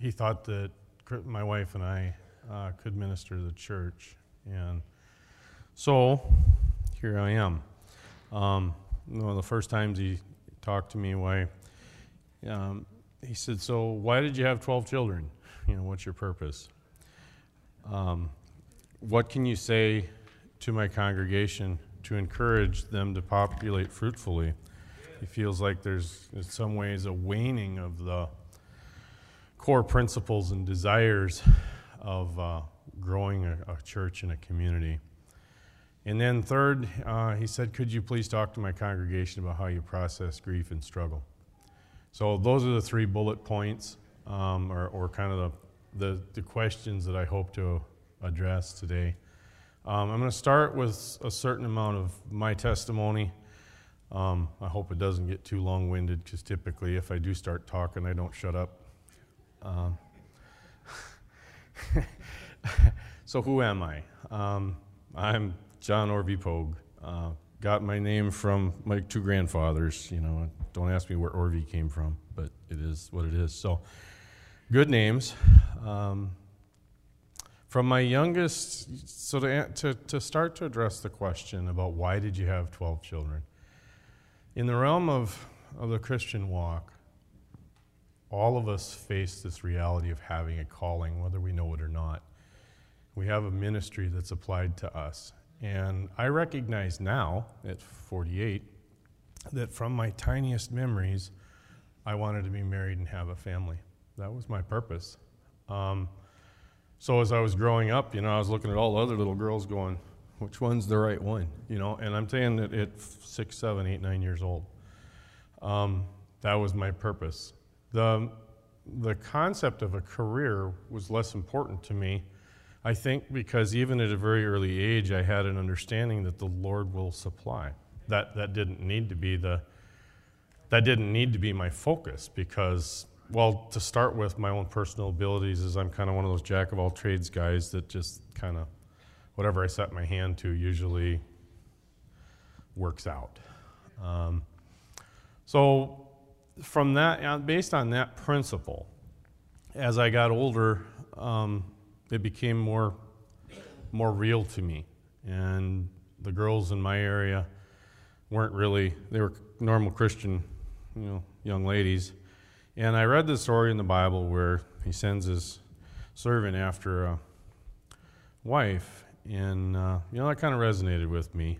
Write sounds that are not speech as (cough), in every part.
he thought that my wife and I uh, could minister to the church. And so here I am. Um, one of the first times he talked to me, why, um, he said, So why did you have 12 children? You know, what's your purpose? Um, what can you say to my congregation to encourage them to populate fruitfully? He feels like there's, in some ways, a waning of the core principles and desires of uh, growing a, a, church and a community. And then, third, uh, he said, Could you please talk to my congregation about how you process grief and struggle? So, those are the three bullet points, um, or, or, kind of the, the, the, questions that I hope to address today. Um, I'm going to start with a certain amount of my testimony. Um, I hope it doesn't get too long winded because typically, if I do start talking, I don't shut up. Um, (laughs) so, who am I? Um, I'm John Orvie Pogue. Uh, got my name from my two grandfathers. You know, don't ask me where Orvie came from, but it is what it is. So, good names. Um, from my youngest, so to, to, to start to address the question about why did you have 12 children, in the realm of, of the Christian walk, all of us face this reality of having a calling, whether we know it or not. We have a ministry that's applied to us. And I recognize now, at 48, that from my tiniest memories, I wanted to be married and have a family. That was my purpose. Um, so as I was growing up, you know, I was looking at all the other little girls going, which one's the right one? You know, and I'm saying that at six, seven, eight, nine years old. Um, that was my purpose. The, the concept of a career was less important to me, I think, because even at a very early age, I had an understanding that the Lord will supply. That, that didn't need to be the that didn't need to be my focus because well to start with my own personal abilities is i'm kind of one of those jack of all trades guys that just kind of whatever i set my hand to usually works out um, so from that, uh, based on that principle, as I got older, um, it became more, more real to me. And the girls in my area weren't really, they were normal Christian, you know, young ladies. And I read the story in the Bible where he sends his servant after a wife. And, uh, you know, that kind of resonated with me.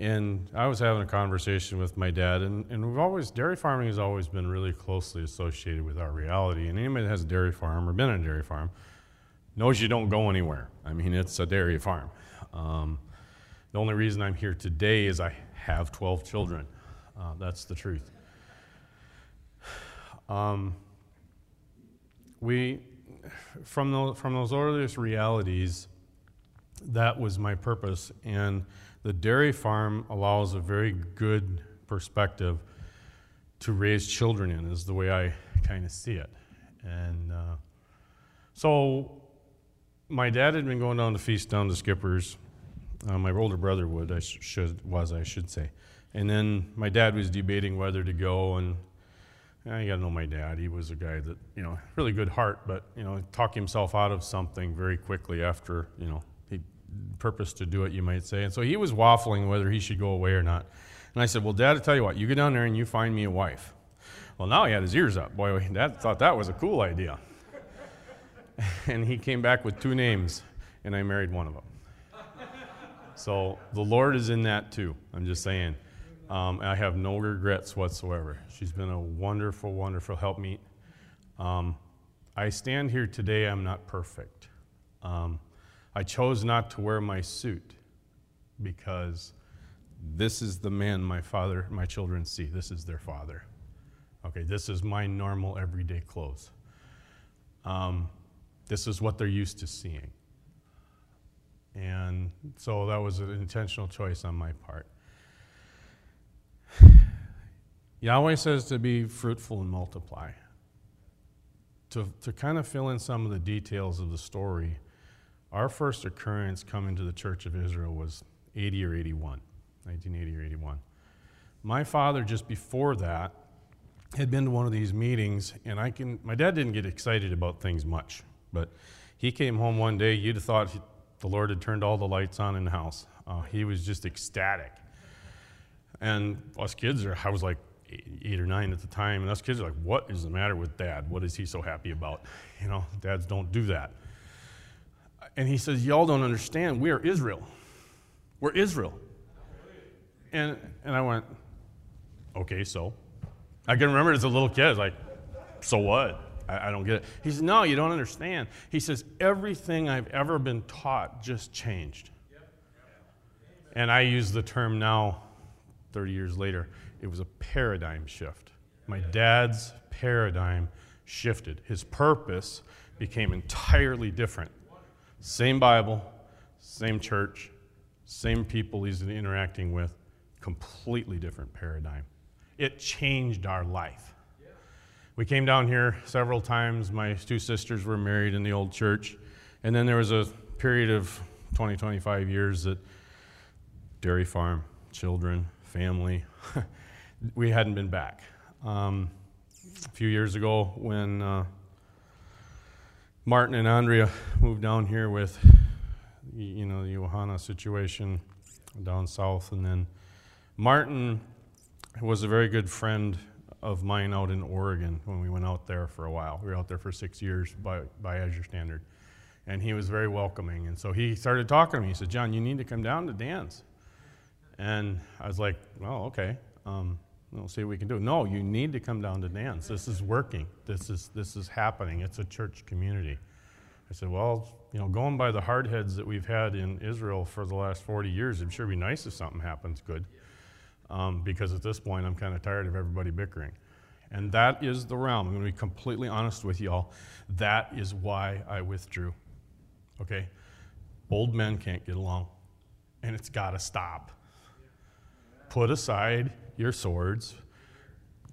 And I was having a conversation with my dad, and, and we've always, dairy farming has always been really closely associated with our reality. And anybody that has a dairy farm or been on a dairy farm knows you don't go anywhere. I mean, it's a dairy farm. Um, the only reason I'm here today is I have 12 children. Uh, that's the truth. Um, we, from those, from those earliest realities, that was my purpose. And the dairy farm allows a very good perspective to raise children in, is the way I kind of see it. And uh, so my dad had been going down to feast down to Skippers. Uh, my older brother would, I sh- should was I should say. And then my dad was debating whether to go, and you got to know my dad. He was a guy that you know, really good heart, but you know, talk himself out of something very quickly after you know purpose to do it, you might say. And so he was waffling whether he should go away or not. And I said, Well, Dad, I tell you what, you go down there and you find me a wife. Well, now he had his ears up. Boy, Dad thought that was a cool idea. (laughs) and he came back with two names, and I married one of them. So the Lord is in that too. I'm just saying. Um, I have no regrets whatsoever. She's been a wonderful, wonderful helpmeet. Um, I stand here today, I'm not perfect. Um, I chose not to wear my suit because this is the man my father, my children see. This is their father. Okay, this is my normal everyday clothes. Um, this is what they're used to seeing. And so that was an intentional choice on my part. (sighs) Yahweh says to be fruitful and multiply. To, to kind of fill in some of the details of the story, our first occurrence coming to the Church of Israel was 80 or 81, 1980 or 81. My father, just before that, had been to one of these meetings, and I can. My dad didn't get excited about things much, but he came home one day. You'd have thought he, the Lord had turned all the lights on in the house. Uh, he was just ecstatic. And us kids are. I was like eight or nine at the time, and us kids are like, "What is the matter with Dad? What is he so happy about?" You know, dads don't do that. And he says, "Y'all don't understand. We are Israel. We're Israel." And and I went, "Okay, so." I can remember as a little kid, like, so what? I, I don't get it. He says, no, you don't understand. He says, everything I've ever been taught just changed. And I use the term now, 30 years later, it was a paradigm shift. My dad's paradigm shifted. His purpose became entirely different. Same Bible, same church, same people he's interacting with, completely different paradigm it changed our life. We came down here several times. My two sisters were married in the old church. And then there was a period of 20, 25 years that dairy farm, children, family, (laughs) we hadn't been back. Um, a few years ago, when uh, Martin and Andrea moved down here with, you know, the Johanna situation down south, and then Martin was a very good friend of mine out in Oregon when we went out there for a while. We were out there for six years by, by Azure Standard. And he was very welcoming. And so he started talking to me. He said, John, you need to come down to dance. And I was like, well, okay. Um, we'll see what we can do. No, you need to come down to dance. This is working. This is, this is happening. It's a church community. I said, well, you know, going by the hardheads that we've had in Israel for the last 40 years, it'd sure be nice if something happens good um, because at this point I'm kind of tired of everybody bickering. And that is the realm. I'm going to be completely honest with y'all. That is why I withdrew. Okay? Old men can't get along, and it's got to stop. Put aside your swords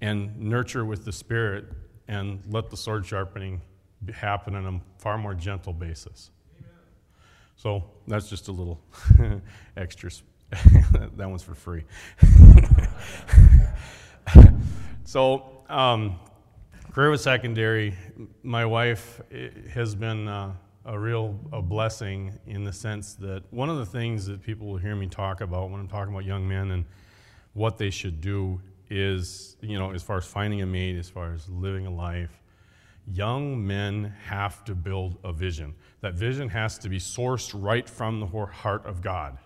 and nurture with the Spirit and let the sword sharpening happen on a far more gentle basis. So that's just a little (laughs) extra (laughs) that one's for free. (laughs) so, um, career was secondary. My wife eh, has been uh, a real a blessing in the sense that one of the things that people will hear me talk about when I'm talking about young men and what they should do is, you know, as far as finding a mate, as far as living a life, young men have to build a vision. That vision has to be sourced right from the heart of God.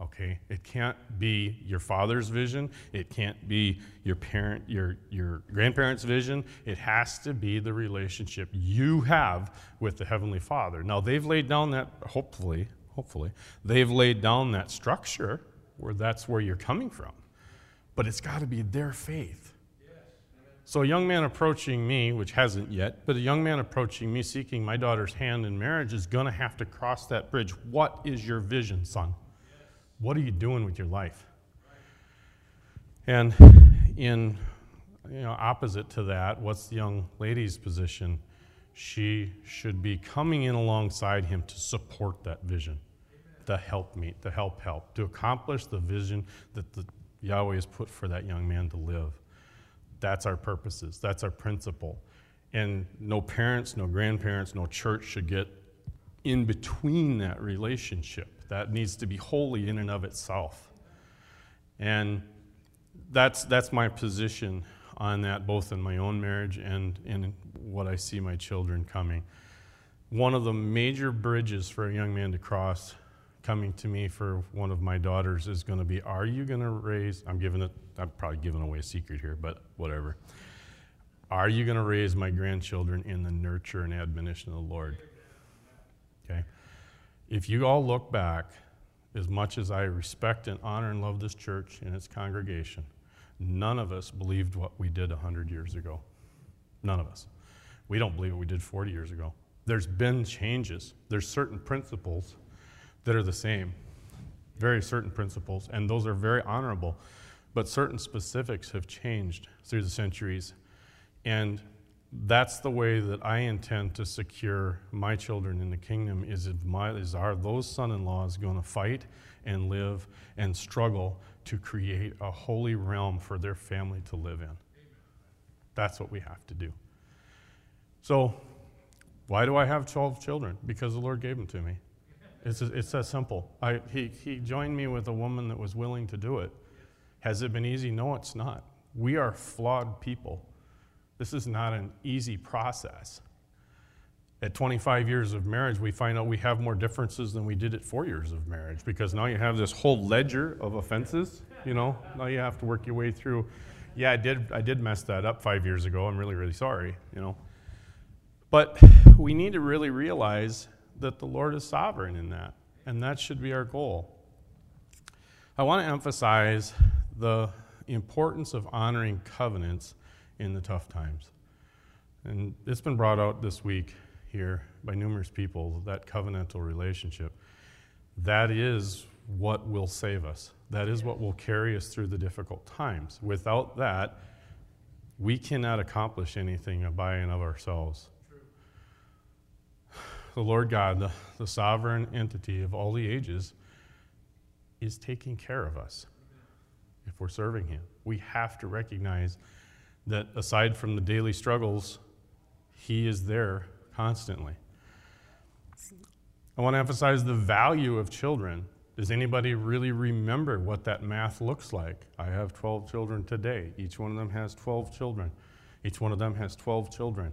Okay? It can't be your father's vision. It can't be your parent, your, your grandparents' vision. It has to be the relationship you have with the Heavenly Father. Now, they've laid down that, hopefully, hopefully, they've laid down that structure where that's where you're coming from. But it's got to be their faith. So, a young man approaching me, which hasn't yet, but a young man approaching me seeking my daughter's hand in marriage is going to have to cross that bridge. What is your vision, son? What are you doing with your life? And in you know, opposite to that, what's the young lady's position? She should be coming in alongside him to support that vision, the help meet, the help help, to accomplish the vision that the Yahweh has put for that young man to live. That's our purposes. That's our principle. And no parents, no grandparents, no church should get in between that relationship. That needs to be holy in and of itself. And that's, that's my position on that, both in my own marriage and in what I see my children coming. One of the major bridges for a young man to cross coming to me for one of my daughters is going to be Are you going to raise, I'm giving it, I'm probably giving away a secret here, but whatever. Are you going to raise my grandchildren in the nurture and admonition of the Lord? Okay? If you all look back, as much as I respect and honor and love this church and its congregation, none of us believed what we did 100 years ago. None of us. We don't believe what we did 40 years ago. There's been changes. There's certain principles that are the same, very certain principles, and those are very honorable. But certain specifics have changed through the centuries. And that's the way that I intend to secure my children in the kingdom is, my, is are those son-in-laws going to fight and live and struggle to create a holy realm for their family to live in. That's what we have to do. So, why do I have 12 children? Because the Lord gave them to me. It's, it's that simple. I, he, he joined me with a woman that was willing to do it. Has it been easy? No, it's not. We are flawed people. This is not an easy process. At 25 years of marriage, we find out we have more differences than we did at four years of marriage because now you have this whole ledger of offenses. You know, now you have to work your way through. Yeah, I did. I did mess that up five years ago. I'm really, really sorry. You know, but we need to really realize that the Lord is sovereign in that, and that should be our goal. I want to emphasize the importance of honoring covenants in the tough times. And it's been brought out this week here by numerous people that covenantal relationship. That is what will save us. That is what will carry us through the difficult times. Without that, we cannot accomplish anything by and of ourselves. The Lord God, the, the sovereign entity of all the ages, is taking care of us if we're serving Him. We have to recognize that aside from the daily struggles, He is there constantly. I want to emphasize the value of children. Does anybody really remember what that math looks like? I have 12 children today. Each one of them has 12 children. Each one of them has 12 children.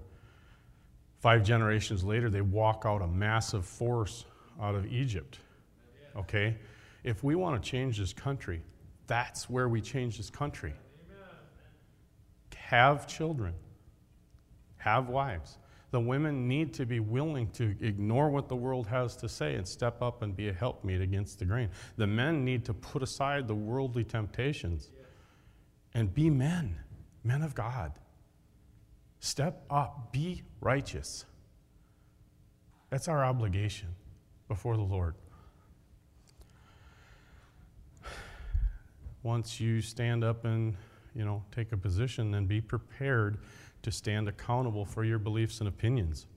Five generations later, they walk out a massive force out of Egypt. Okay? If we want to change this country, that's where we change this country. Have children, have wives. The women need to be willing to ignore what the world has to say and step up and be a helpmeet against the grain. The men need to put aside the worldly temptations and be men, men of God. Step up, be righteous. That's our obligation before the Lord. Once you stand up and, you know, take a position, then be prepared to stand accountable for your beliefs and opinions.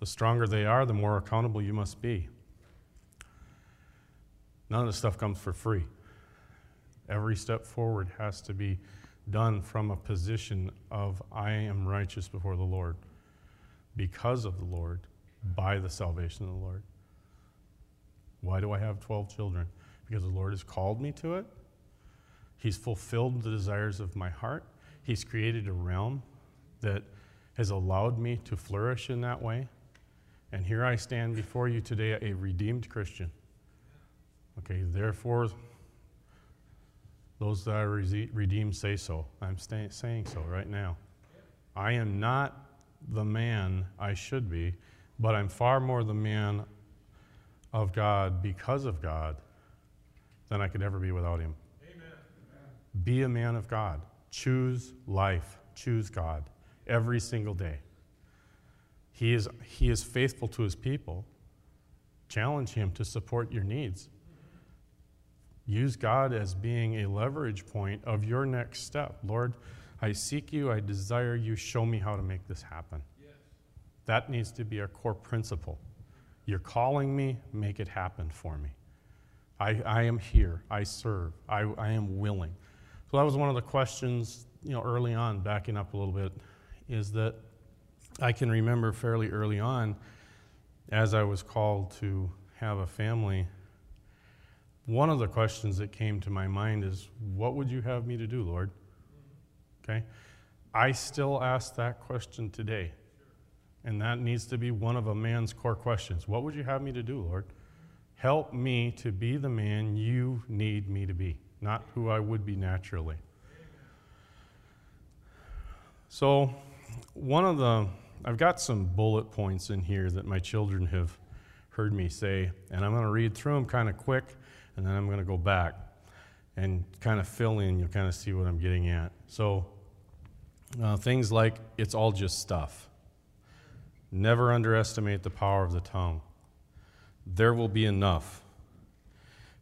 The stronger they are, the more accountable you must be. None of this stuff comes for free. Every step forward has to be done from a position of I am righteous before the Lord because of the Lord, by the salvation of the Lord. Why do I have 12 children? Because the Lord has called me to it. He's fulfilled the desires of my heart. He's created a realm that has allowed me to flourish in that way. And here I stand before you today, a redeemed Christian. Okay, therefore, those that are redeemed say so. I'm saying so right now. I am not the man I should be, but I'm far more the man of God because of God than I could ever be without Him. Amen. Be a man of God. Choose life. Choose God every single day. He is, he is faithful to His people. Challenge Him to support your needs. Use God as being a leverage point of your next step. Lord, I seek you, I desire you, show me how to make this happen. Yes. That needs to be our core principle. You're calling me, make it happen for me. I, I am here, I serve, I, I am willing. So that was one of the questions, you know, early on, backing up a little bit, is that I can remember fairly early on, as I was called to have a family one of the questions that came to my mind is, What would you have me to do, Lord? Okay? I still ask that question today. And that needs to be one of a man's core questions. What would you have me to do, Lord? Help me to be the man you need me to be, not who I would be naturally. So, one of the, I've got some bullet points in here that my children have heard me say, and I'm going to read through them kind of quick and then I'm going to go back and kind of fill in. You'll kind of see what I'm getting at. So, uh, things like it's all just stuff. Never underestimate the power of the tongue. There will be enough.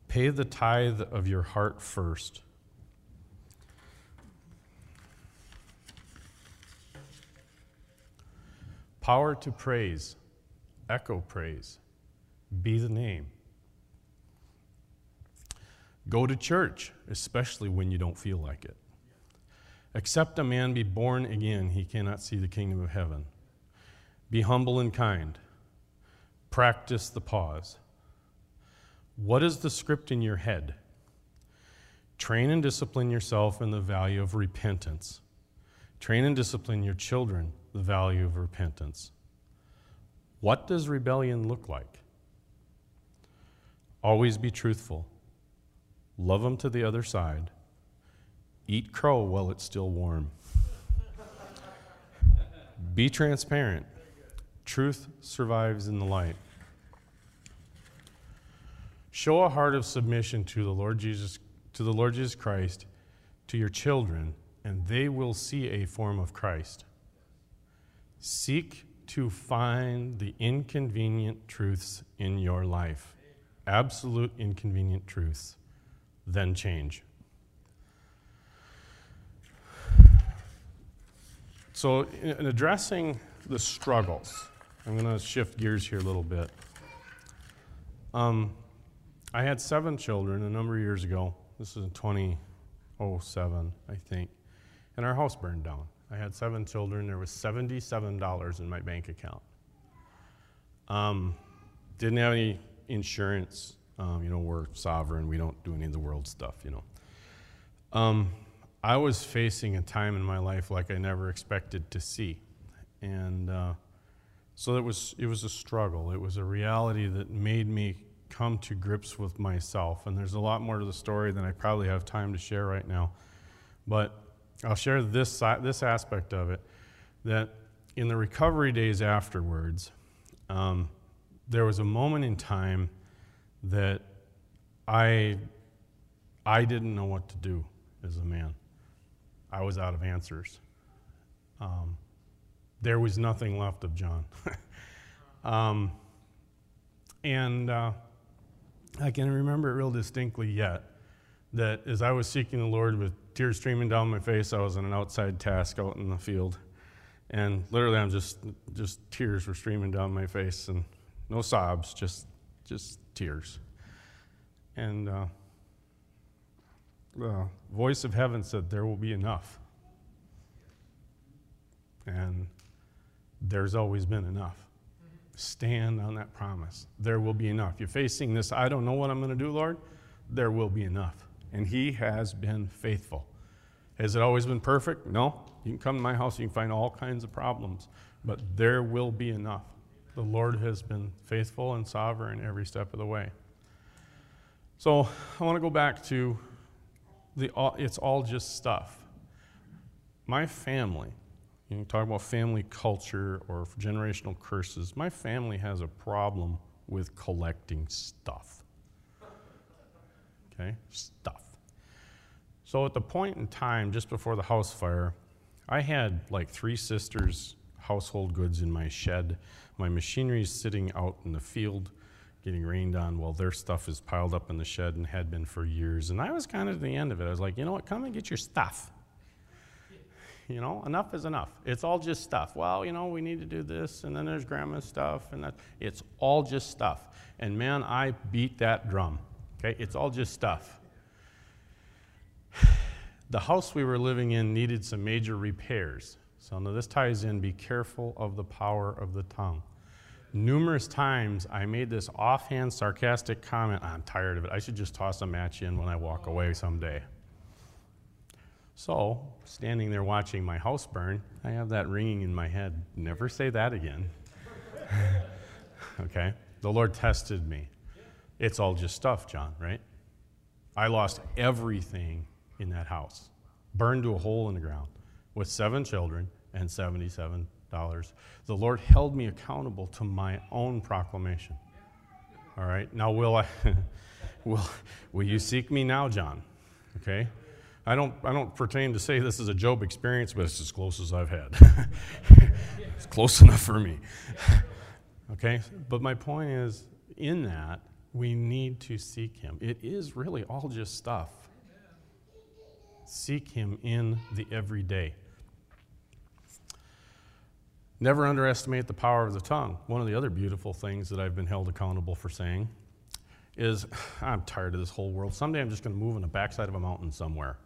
Pay the tithe of your heart first. Power to praise, echo praise, be the name. Go to church, especially when you don't feel like it. Except a man be born again, he cannot see the kingdom of heaven. Be humble and kind. Practice the pause. What is the script in your head? Train and discipline yourself in the value of repentance. Train and discipline your children the value of repentance. What does rebellion look like? Always be truthful. Love them to the other side. Eat crow while it's still warm. be transparent. Truth survives in the light. Show a heart of submission to the Lord Jesus to the Lord Jesus Christ to your children and they will see a form of Christ. Seek to find the inconvenient truths in your life, absolute inconvenient truths, then change. So, in addressing the struggles, I'm going to shift gears here a little bit. Um, I had seven children a number of years ago. This is in 2007, I think and our house burned down. I had seven children. There was $77 in my bank account. Um, didn't have any insurance. Um, you know, we're sovereign. We don't do any of the world stuff, you know. Um, I was facing a time in my life like I never expected to see. And uh, so it was, it was a struggle. It was a reality that made me come to grips with myself. And there's a lot more to the story than I probably have time to share right now. But I'll share this, this aspect of it that in the recovery days afterwards, um, there was a moment in time that I, I didn't know what to do as a man. I was out of answers. Um, there was nothing left of John. (laughs) um, and uh, I can remember it real distinctly yet that as I was seeking the Lord with tears streaming down my face. I was on an outside task out in the field. And literally, I'm just, just tears were streaming down my face and no sobs, just, just tears. And uh, the voice of heaven said, There will be enough. And there's always been enough. Stand on that promise. There will be enough. You're facing this, I don't know what I'm going to do, Lord. There will be enough and He has been faithful. Has it always been perfect? No. You can come to my house, you can find all kinds of problems, but there will be enough. The Lord has been faithful and sovereign every step of the way. So I want to go back to the it's all just stuff. My family, you can talk about family culture or generational curses. My family has a problem with collecting stuff okay? Stuff. So at the point in time just before the house fire, I had like three sisters' household goods in my shed. My machinery is sitting out in the field getting rained on while their stuff is piled up in the shed and had been for years. And I was kind of at the end of it. I was like, you know what, come and get your stuff. You know, enough is enough. It's all just stuff. Well, you know, we need to do this, and then there's grandma's stuff, and that. It's all just stuff. And man, I beat that drum. Okay, it's all just stuff. (sighs) The house we were living in needed some major repairs. So now this ties in be careful of the power of the tongue. Numerous times I made this offhand sarcastic comment I'm tired of it. I should just toss a match in when I walk away someday. So, standing there watching my house burn, I have that ringing in my head. Never say that again. (laughs) okay? The Lord tested me. It's all just stuff, John, right? I lost everything in that house, burned to a hole in the ground with seven children and $77. The Lord held me accountable to my own proclamation. All right, now will I, (laughs) will, will you seek me now, John? Okay? I don't, I don't pertain to say this is a Job experience, but it's as close as I've had. (laughs) it's close enough for me. (laughs) okay? But my point is, in that, we need to seek Him. It is really all just stuff. Seek Him in the everyday. Never underestimate the power of the tongue. One of the other beautiful things that I've been held accountable for saying is (sighs) I'm tired of this whole world. Someday I'm just going to move on the backside of a mountain somewhere.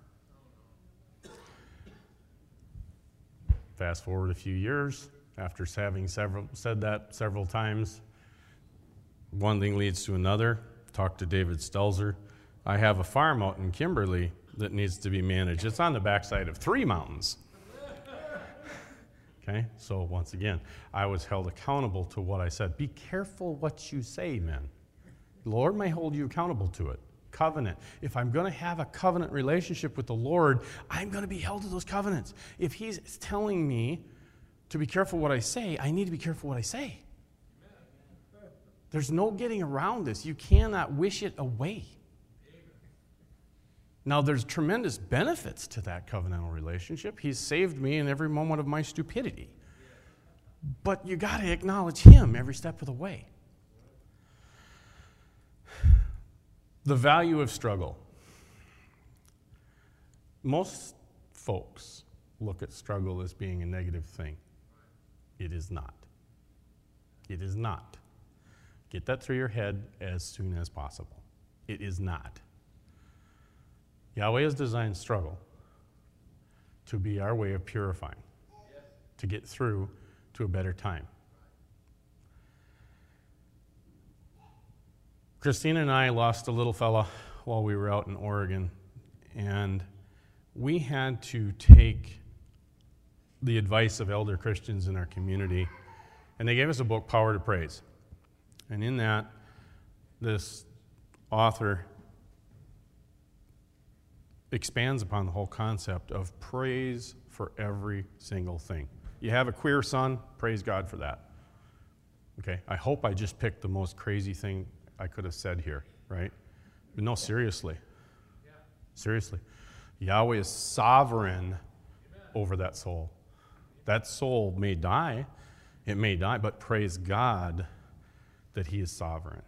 Fast forward a few years, after having several, said that several times, one thing leads to another. Talk to David Stelzer. I have a farm out in Kimberly that needs to be managed. It's on the backside of three mountains. Okay, so once again, I was held accountable to what I said. Be careful what you say, men. The Lord may hold you accountable to it. Covenant. If I'm going to have a covenant relationship with the Lord, I'm going to be held to those covenants. If He's telling me to be careful what I say, I need to be careful what I say. There's no getting around this. You cannot wish it away. Now, there's tremendous benefits to that covenantal relationship. He's saved me in every moment of my stupidity. But you got to acknowledge Him every step of the way. The value of struggle. Most folks look at struggle as being a negative thing. It is not. It is not. Get that through your head as soon as possible. It is not. Yahweh has designed struggle to be our way of purifying, to get through to a better time. Christina and I lost a little fella while we were out in Oregon, and we had to take the advice of elder Christians in our community, and they gave us a book, Power to Praise. And in that, this author expands upon the whole concept of praise for every single thing. You have a queer son, praise God for that. Okay, I hope I just picked the most crazy thing I could have said here, right? But no, seriously. Seriously. Yahweh is sovereign over that soul. That soul may die, it may die, but praise God that He is sovereign.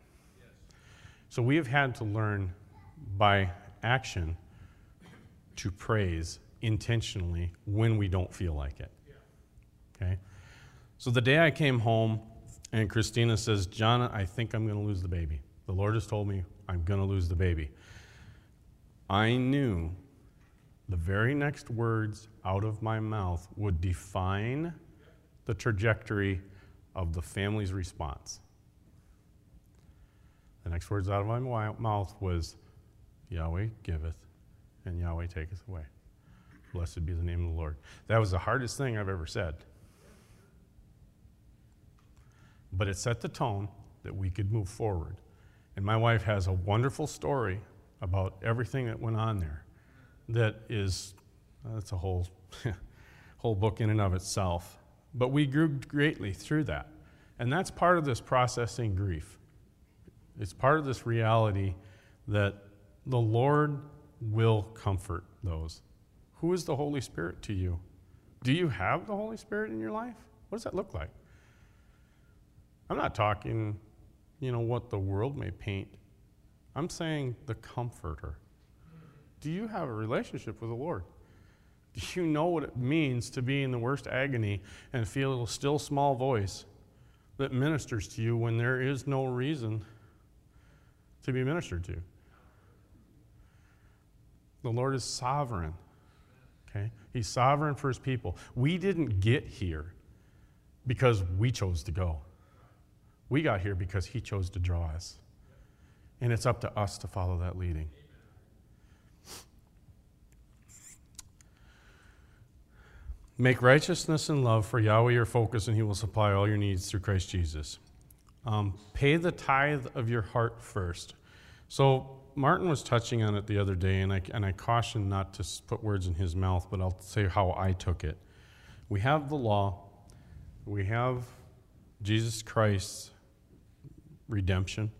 So we have had to learn by action to praise intentionally when we don't feel like it. Okay? So the day I came home and Christina says, John, I think I'm going to lose the baby. The Lord has told me I'm going to lose the baby. I knew the very next words out of my mouth would define the trajectory of the family's response. The next words out of my mouth was, Yahweh giveth, and Yahweh taketh away. Blessed be the name of the Lord. That was the hardest thing I've ever said. But it set the tone that we could move forward. And my wife has a wonderful story about everything that went on there that is, that's a whole, (laughs) whole book in and of itself. But we grew greatly through that. And that's part of this processing grief. It's part of this reality that the Lord will comfort those. Who is the Holy Spirit to you? Do you have the Holy Spirit in your life? What does that look like? I'm not talking, you know, what the world may paint. I'm saying the comforter. Do you have a relationship with the Lord? Do you know what it means to be in the worst agony and feel a still small voice that ministers to you when there is no reason to be ministered to? The Lord is sovereign. Okay? He's sovereign for his people. We didn't get here because we chose to go. We got here because he chose to draw us. And it's up to us to follow that leading. Make righteousness and love for Yahweh your focus, and he will supply all your needs through Christ Jesus. Um, pay the tithe of your heart first. So, Martin was touching on it the other day, and I, and I caution not to put words in his mouth, but I'll say how I took it. We have the law, we have Jesus Christ's redemption,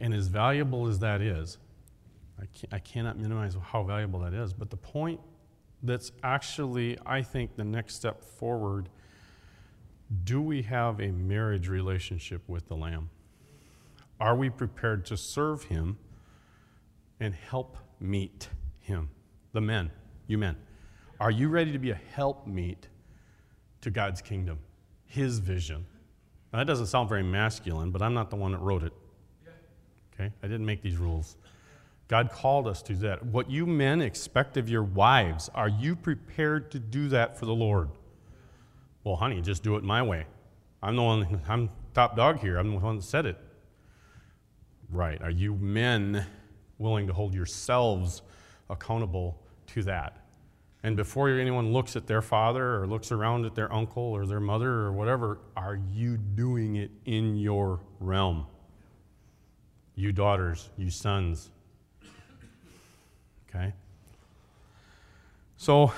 and as valuable as that is, I, I cannot minimize how valuable that is, but the point that's actually, I think, the next step forward do we have a marriage relationship with the Lamb? Are we prepared to serve Him and help meet Him? The men, you men. Are you ready to be a help meet to God's kingdom, His vision? Now, that doesn't sound very masculine, but I'm not the one that wrote it. Okay? I didn't make these rules. God called us to that. What you men expect of your wives, are you prepared to do that for the Lord? Well, honey, just do it my way. I'm the one, I'm top dog here. I'm the one that said it. Right. Are you men willing to hold yourselves accountable to that? And before anyone looks at their father or looks around at their uncle or their mother or whatever, are you doing it in your realm? You daughters, you sons. Okay? So,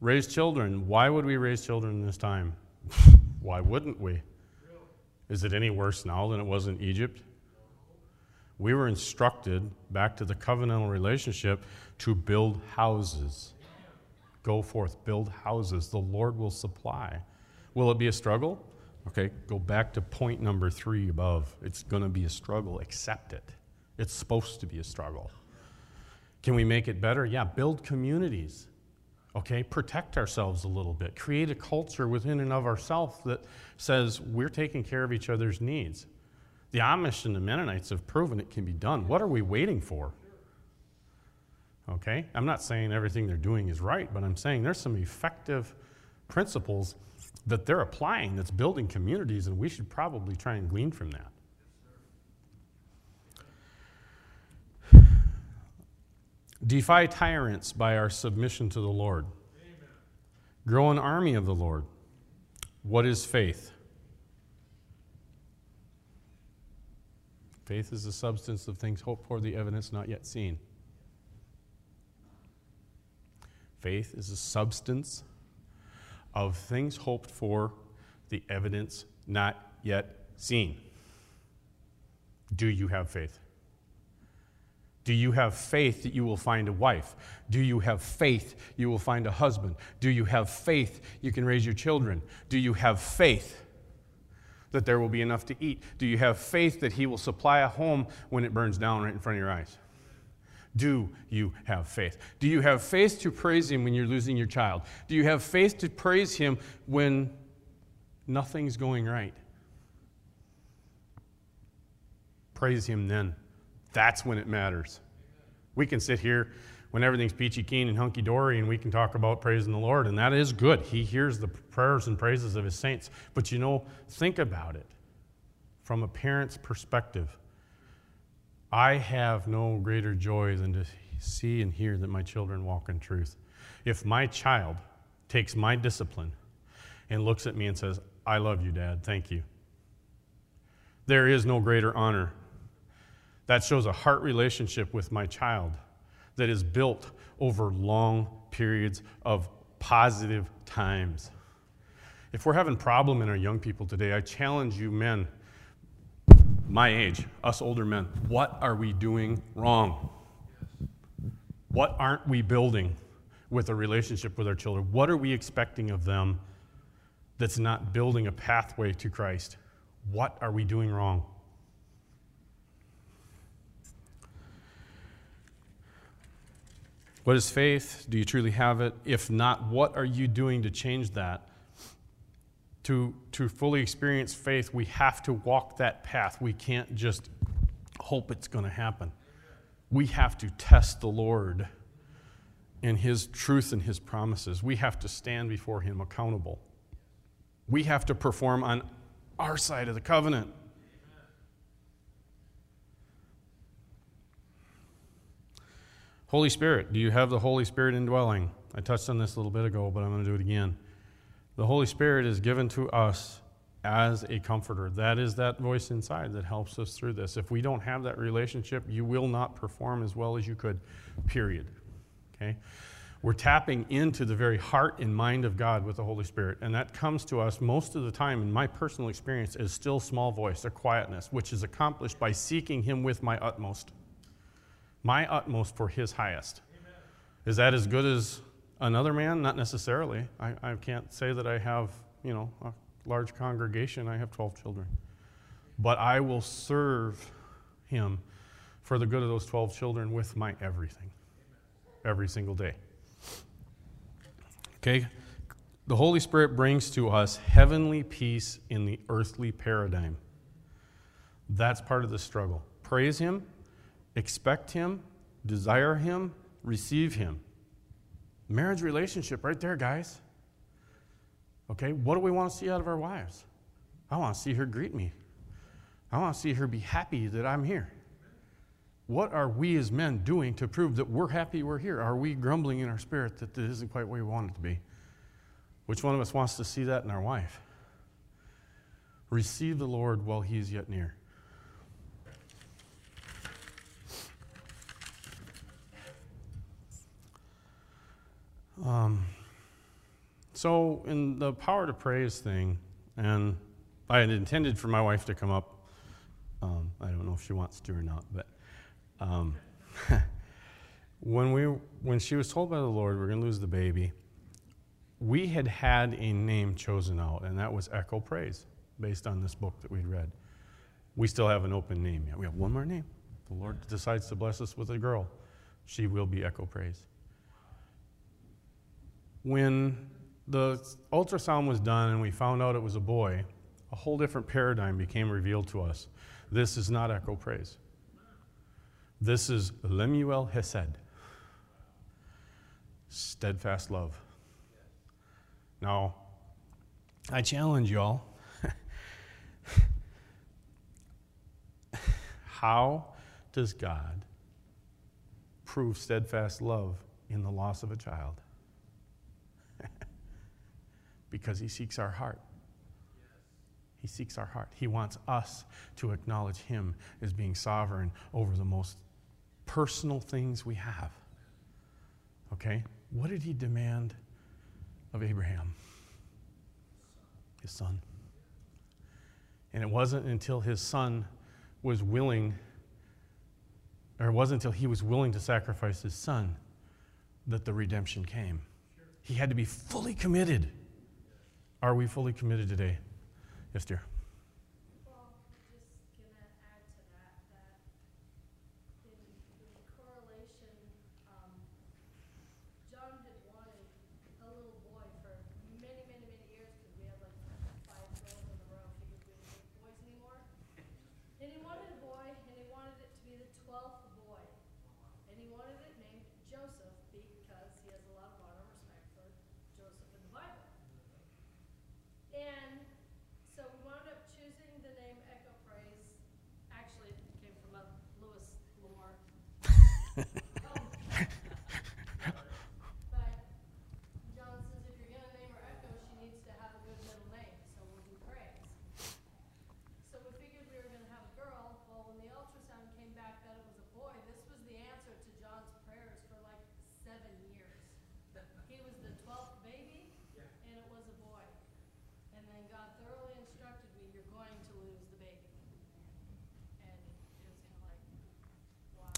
raise children. Why would we raise children in this time? (laughs) Why wouldn't we? Is it any worse now than it was in Egypt? We were instructed, back to the covenantal relationship, to build houses. Go forth, build houses. The Lord will supply. Will it be a struggle? Okay, go back to point number three above. It's going to be a struggle. Accept it. It's supposed to be a struggle. Can we make it better? Yeah, build communities. Okay, protect ourselves a little bit. Create a culture within and of ourselves that says we're taking care of each other's needs. The Amish and the Mennonites have proven it can be done. What are we waiting for? Okay? I'm not saying everything they're doing is right, but I'm saying there's some effective principles that they're applying that's building communities, and we should probably try and glean from that. Defy tyrants by our submission to the Lord. Amen. Grow an army of the Lord. What is faith? Faith is the substance of things hoped for, the evidence not yet seen. Faith is the substance of things hoped for, the evidence not yet seen. Do you have faith? Do you have faith that you will find a wife? Do you have faith you will find a husband? Do you have faith you can raise your children? Do you have faith that there will be enough to eat? Do you have faith that He will supply a home when it burns down right in front of your eyes? Do you have faith? Do you have faith to praise Him when you're losing your child? Do you have faith to praise Him when nothing's going right? Praise Him then. That's when it matters. We can sit here when everything's peachy keen and hunky dory, and we can talk about praising the Lord, and that is good. He hears the prayers and praises of his saints. But you know, think about it from a parent's perspective. I have no greater joy than to see and hear that my children walk in truth. If my child takes my discipline and looks at me and says, I love you, Dad, thank you, there is no greater honor. That shows a heart relationship with my child that is built over long periods of positive times. If we're having problem in our young people today, I challenge you men, my age, us older men, what are we doing wrong? What aren't we building with a relationship with our children? What are we expecting of them that's not building a pathway to Christ? What are we doing wrong? What is faith? Do you truly have it? If not, what are you doing to change that? To, to fully experience faith, we have to walk that path. We can't just hope it's going to happen. We have to test the Lord in His truth and His promises. We have to stand before Him accountable. We have to perform on our side of the covenant. Holy Spirit, do you have the Holy Spirit indwelling? I touched on this a little bit ago, but I'm going to do it again. The Holy Spirit is given to us as a comforter. That is that voice inside that helps us through this. If we don't have that relationship, you will not perform as well as you could, period. Okay? We're tapping into the very heart and mind of God with the Holy Spirit. And that comes to us most of the time, in my personal experience, as still small voice, a quietness, which is accomplished by seeking Him with my utmost my utmost for his highest. Amen. Is that as good as another man? Not necessarily. I, I can't say that I have, you know, a large congregation. I have 12 children. But I will serve him for the good of those 12 children with my everything, every single day. Okay? The Holy Spirit brings to us heavenly peace in the earthly paradigm. That's part of the struggle. Praise Him, expect Him, desire Him, receive Him. Marriage relationship, right there, guys. Okay, what do we want to see out of our wives? I want to see her greet me. I want to see her be happy that I'm here. What are we as men doing to prove that we're happy we're here? Are we grumbling in our spirit that this isn't quite where we want it to be? Which one of us wants to see that in our wife? Receive the Lord while he is yet near. Um, so, in the power to praise thing, and I had intended for my wife to come up. Um, I don't know if she wants to or not, but um, (laughs) when we when she was told by the Lord we're going to lose the baby, we had had a name chosen out, and that was Echo Praise, based on this book that we'd read. We still have an open name yet. We have one more name. The Lord decides to bless us with a girl. She will be Echo Praise. When the ultrasound was done and we found out it was a boy, a whole different paradigm became revealed to us. This is not Echo Praise. This is Lemuel Hesed, steadfast love. Now, I challenge y'all. (laughs) How does God prove steadfast love in the loss of a child? Because he seeks our heart. He seeks our heart. He wants us to acknowledge him as being sovereign over the most personal things we have. Okay? What did he demand of Abraham? His son. And it wasn't until his son was willing, or it wasn't until he was willing to sacrifice his son that the redemption came. He had to be fully committed. Are we fully committed today? Yes, dear.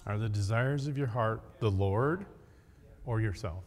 Are the desires of your heart the Lord or yourself?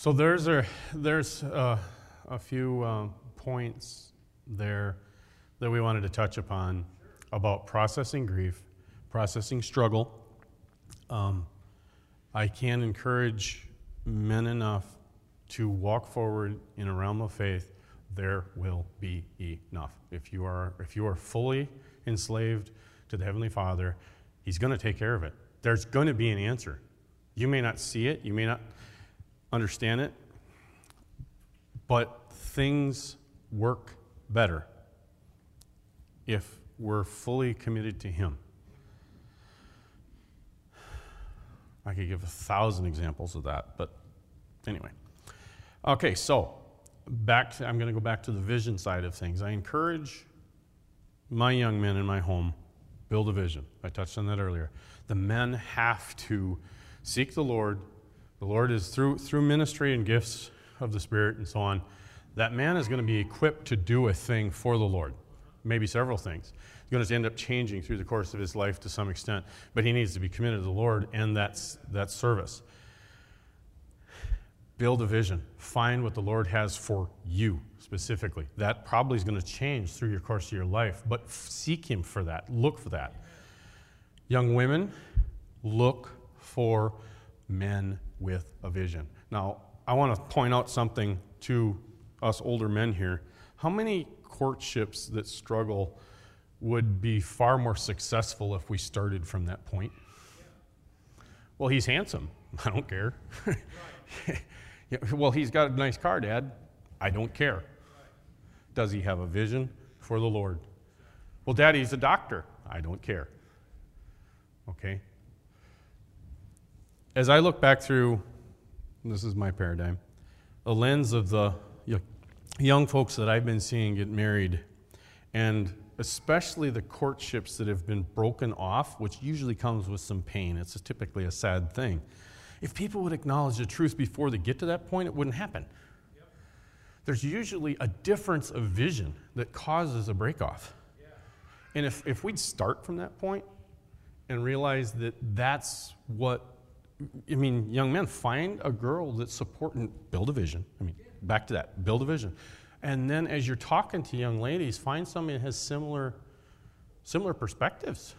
So there's a, there's a, a few um, points there that we wanted to touch upon about processing grief, processing struggle. Um, I can encourage men enough to walk forward in a realm of faith. There will be enough. If you are, if you are fully enslaved to the Heavenly Father, He's going to take care of it. There's going to be an answer. You may not see it, you may not understand it, but things work better if we're fully committed to Him. I could give a thousand examples of that, but anyway. Okay, so back to, I'm going to go back to the vision side of things. I encourage my young men in my home build a vision. I touched on that earlier. The men have to seek the Lord. The Lord is through through ministry and gifts of the Spirit and so on. That man is going to be equipped to do a thing for the Lord, maybe several things. He's going to end up changing through the course of his life to some extent, but he needs to be committed to the Lord and that's that service. Build a vision. Find what the Lord has for you specifically. That probably is going to change through your course of your life, but seek Him for that. Look for that. Young women, look for men with a vision. Now, I want to point out something to us older men here. How many courtships that struggle would be far more successful if we started from that point? Well, he's handsome. (laughs) I don't care. (laughs) Well, he's got a nice car, Dad. I don't care. Does he have a vision for the Lord? Well, Daddy's a doctor. I don't care. Okay? As I look back through, this is my paradigm, a lens of the young folks that I've been seeing get married, and especially the courtships that have been broken off, which usually comes with some pain. It's typically a sad thing. If people would acknowledge the truth before they get to that point, it wouldn't happen. Yep. There's usually a difference of vision that causes a breakoff. Yeah. And if, if we'd start from that point and realize that that's what, I mean, young men, find a girl that's supporting, build a vision. I mean, back to that, build a vision. And then as you're talking to young ladies, find somebody that has similar, similar perspectives.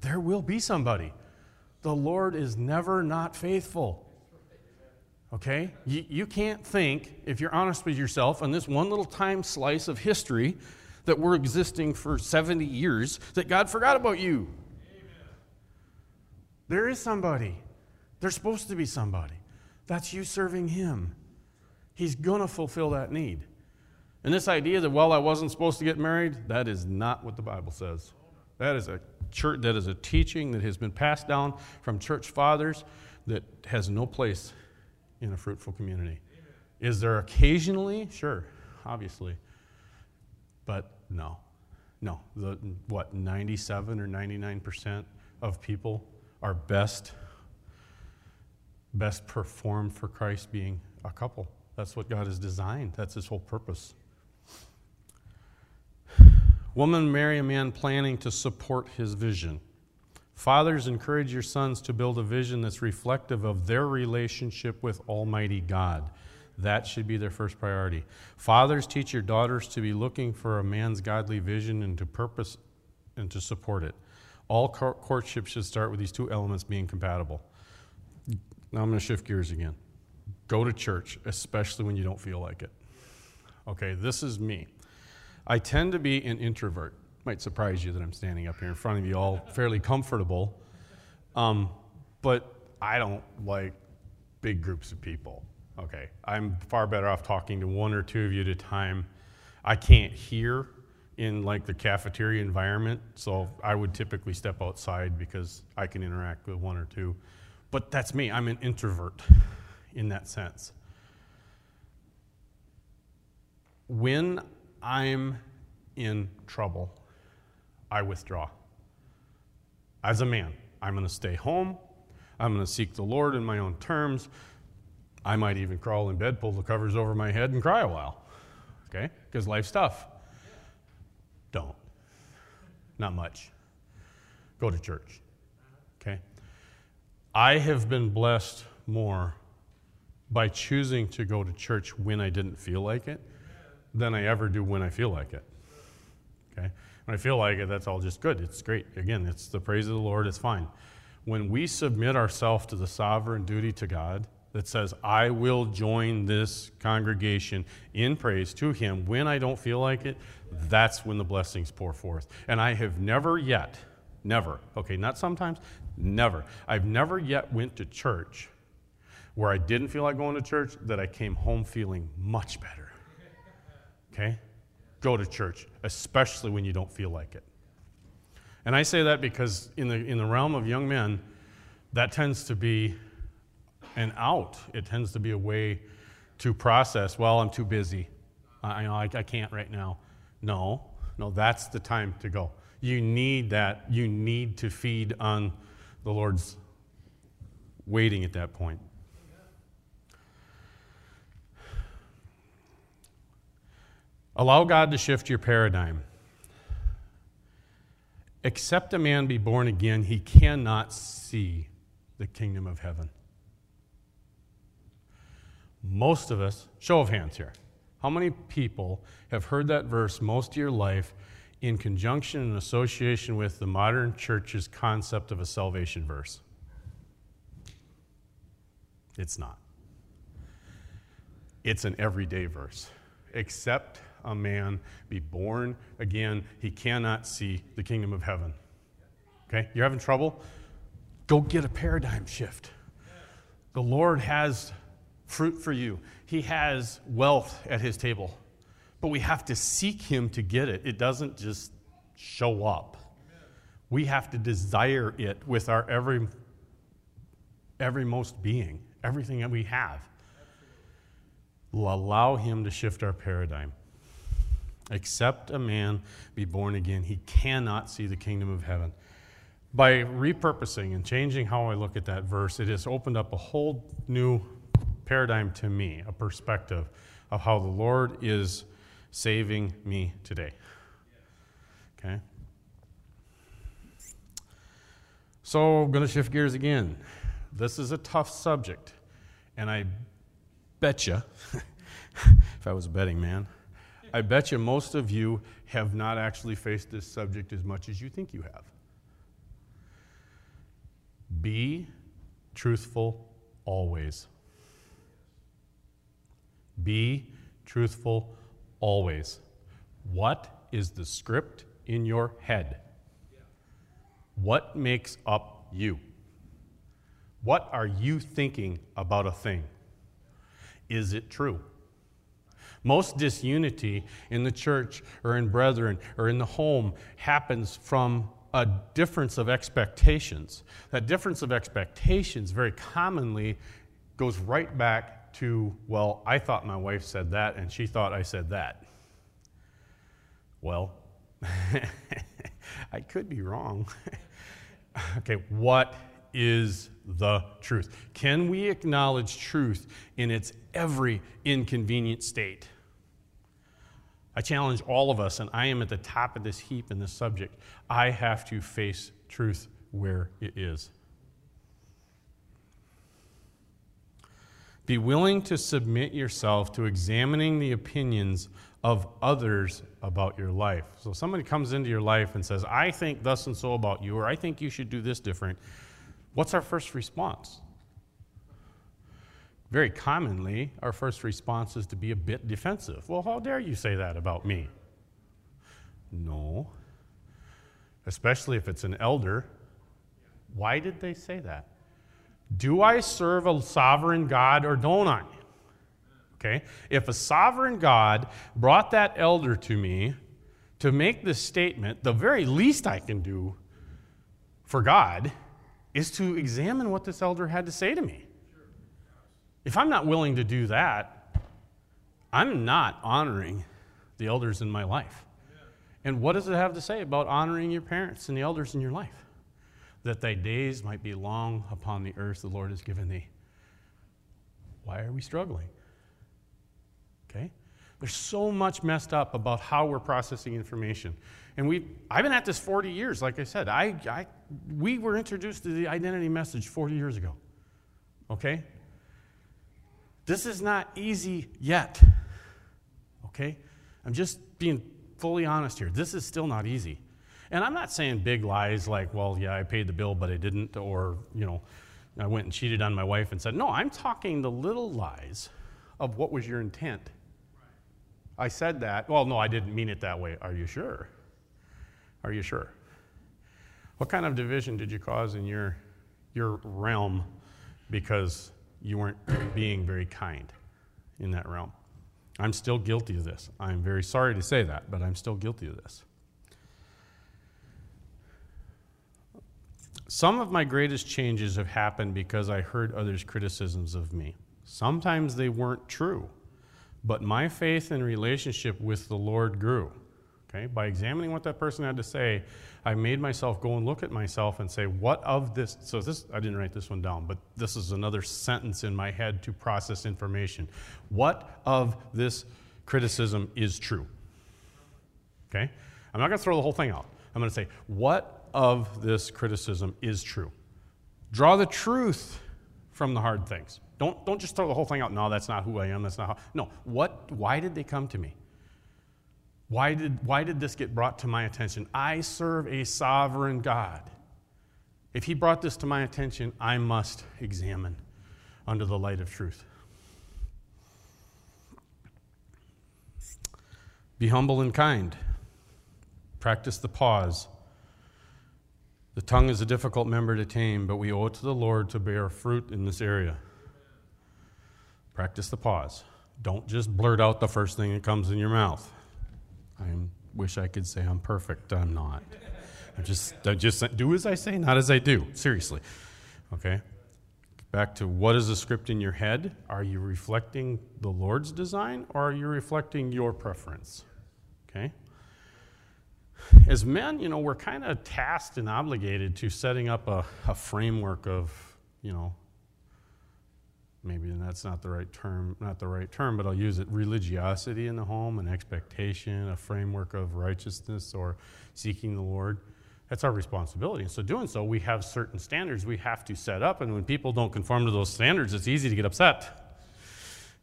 There will be somebody the Lord is never not faithful. Okay? You, you can't think, if you're honest with yourself, on this one little time slice of history that we're existing for 70 years, that God forgot about you. Amen. There is somebody. There's supposed to be somebody. That's you serving Him. He's going to fulfill that need. And this idea that, well, I wasn't supposed to get married, that is not what the Bible says. That is a church that is a teaching that has been passed down from church fathers that has no place in a fruitful community. Is there occasionally? Sure, obviously. But no. No. The what 97 or 99% of people are best best perform for Christ being a couple. That's what God has designed. That's his whole purpose. Woman, marry a man planning to support his vision. Fathers, encourage your sons to build a vision that's reflective of their relationship with Almighty God. That should be their first priority. Fathers, teach your daughters to be looking for a man's godly vision and to purpose and to support it. All courtship should start with these two elements being compatible. Now I'm going to shift gears again. Go to church, especially when you don't feel like it. Okay, this is me. I tend to be an introvert. Might surprise you that I'm standing up here in front of you all fairly comfortable. Um, but I don't like big groups of people. Okay, I'm far better off talking to one or two of you at a time. I can't hear in like the cafeteria environment, so I would typically step outside because I can interact with one or two. But that's me. I'm an introvert in that sense. When I'm in trouble, I withdraw. As a man, I'm going to stay home. I'm going to seek the Lord in my own terms. I might even crawl in bed, pull the covers over my head, and cry a while. Okay? Because life's tough. Don't. Not much. Go to church. I have been blessed more by choosing to go to church when I didn't feel like it than I ever do when I feel like it. Okay? When I feel like it, that's all just good. It's great. Again, it's the praise of the Lord, it's fine. When we submit ourselves to the sovereign duty to God that says, I will join this congregation in praise to Him when I don't feel like it, that's when the blessings pour forth. And I have never yet, never, okay, not sometimes, never. I've never yet went to church where I didn't feel like going to church that I came home feeling much better. Okay? Go to church, especially when you don't feel like it. And I say that because in the, in the realm of young men, that tends to be an out. It tends to be a way to process, well, I'm too busy. I, I, I can't right now. No, no, that's the time to go. You need that. You need to feed on the Lord's waiting at that point. Allow God to shift your paradigm. Except a man be born again, he cannot see the kingdom of heaven. Most of us, show of hands here, how many people have heard that verse most of your life in conjunction and association with the modern church's concept of a salvation verse? It's not. It's an everyday verse. Except a man be born again, he cannot see the kingdom of heaven. Okay? You're having trouble? Go get a paradigm shift. The Lord has fruit for you, He has wealth at His table. But we have to seek Him to get it. It doesn't just show up. We have to desire it with our every, every most being, everything that we have. will Allow Him to shift our paradigm. Except a man be born again, he cannot see the kingdom of heaven. By repurposing and changing how I look at that verse, it has opened up a whole new paradigm to me, a perspective of how the Lord is saving me today. Okay? So, I'm going to shift gears again. This is a tough subject, and I bet you, (laughs) if I was a betting man, I bet you most of you have not actually faced this subject as much as you think you have. Be truthful always. Be truthful always. What is the script in your head? What makes up you? What are you thinking about a thing? Is it true? Most disunity in the church or in brethren or in the home happens from a difference of expectations. That difference of expectations very commonly goes right back to, well, I thought my wife said that and she thought I said that. Well, (laughs) I could be wrong. (laughs) okay, what is the truth? Can we acknowledge truth in its every inconvenient state? I challenge all of us, and I am at the top of this heap in this subject. I have to face truth where it is. Be willing to submit yourself to examining the opinions of others about your life. So, somebody comes into your life and says, I think thus and so about you, or I think you should do this different. What's our first response? Very commonly, our first response is to be a bit defensive. Well, how dare you say that about me? No. Especially if it's an elder. Why did they say that? Do I serve a sovereign God or don't I? Okay? If a sovereign God brought that elder to me to make this statement, the very least I can do for God is to examine what this elder had to say to me. If I'm not willing to do that, I'm not honoring the elders in my life. And what does it have to say about honoring your parents and the elders in your life? That thy days might be long upon the earth the Lord has given thee. Why are we struggling? Okay? There's so much messed up about how we're processing information. And we I've been at this 40 years, like I said. I, I we were introduced to the identity message 40 years ago. Okay? This is not easy yet. Okay? I'm just being fully honest here. This is still not easy. And I'm not saying big lies like, well, yeah, I paid the bill, but I didn't, or, you know, I went and cheated on my wife and said, no, I'm talking the little lies of what was your intent. I said that. Well, no, I didn't mean it that way. Are you sure? Are you sure? What kind of division did you cause in your, your realm because you weren't being very kind in that realm? I'm still guilty of this. I'm very sorry to say that, but I'm still guilty of this. Some of my greatest changes have happened because I heard others' criticisms of me. Sometimes they weren't true, but my faith and relationship with the Lord grew. Okay? By examining what that person had to say, I made myself go and look at myself and say, what of this? So, this, I didn't write this one down, but this is another sentence in my head to process information. What of this criticism is true? Okay? I'm not going to throw the whole thing out. I'm going to say, what of this criticism is true? Draw the truth from the hard things. Don't, don't just throw the whole thing out. No, that's not who I am. That's not how. No. What, why did they come to me? Why did, why did this get brought to my attention? I serve a sovereign God. If He brought this to my attention, I must examine under the light of truth. Be humble and kind. Practice the pause. The tongue is a difficult member to tame, but we owe it to the Lord to bear fruit in this area. Practice the pause. Don't just blurt out the first thing that comes in your mouth. I wish I could say I'm perfect. I'm not. I just, I just do as I say, not as I do. Seriously. Okay? Back to what is the script in your head? Are you reflecting the Lord's design or are you reflecting your preference? Okay? As men, you know, we're kind of tasked and obligated to setting up a, a framework of, you know, maybe that's not the right term, not the right term, but I'll use it religiosity in the home, an expectation, a framework of righteousness or seeking the Lord. That's our responsibility. And so, doing so, we have certain standards we have to set up, and when people don't conform to those standards, it's easy to get upset.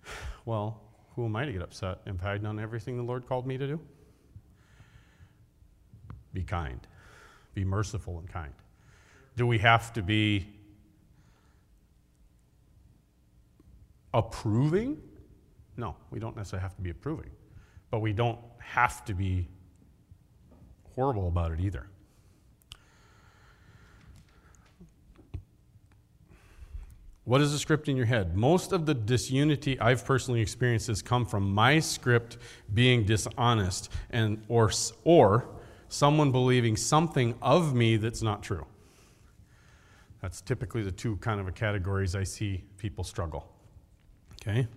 (sighs) Well, who am I to get upset? Have I done everything the Lord called me to do? Be kind, be merciful and kind. Do we have to be approving? No, we don't necessarily have to be approving, but we don't have to be horrible about it either. What is the script in your head? Most of the disunity I've personally experienced has come from my script being dishonest and or or someone believing something of me that's not true. That's typically the two kind of categories I see people struggle. Okay?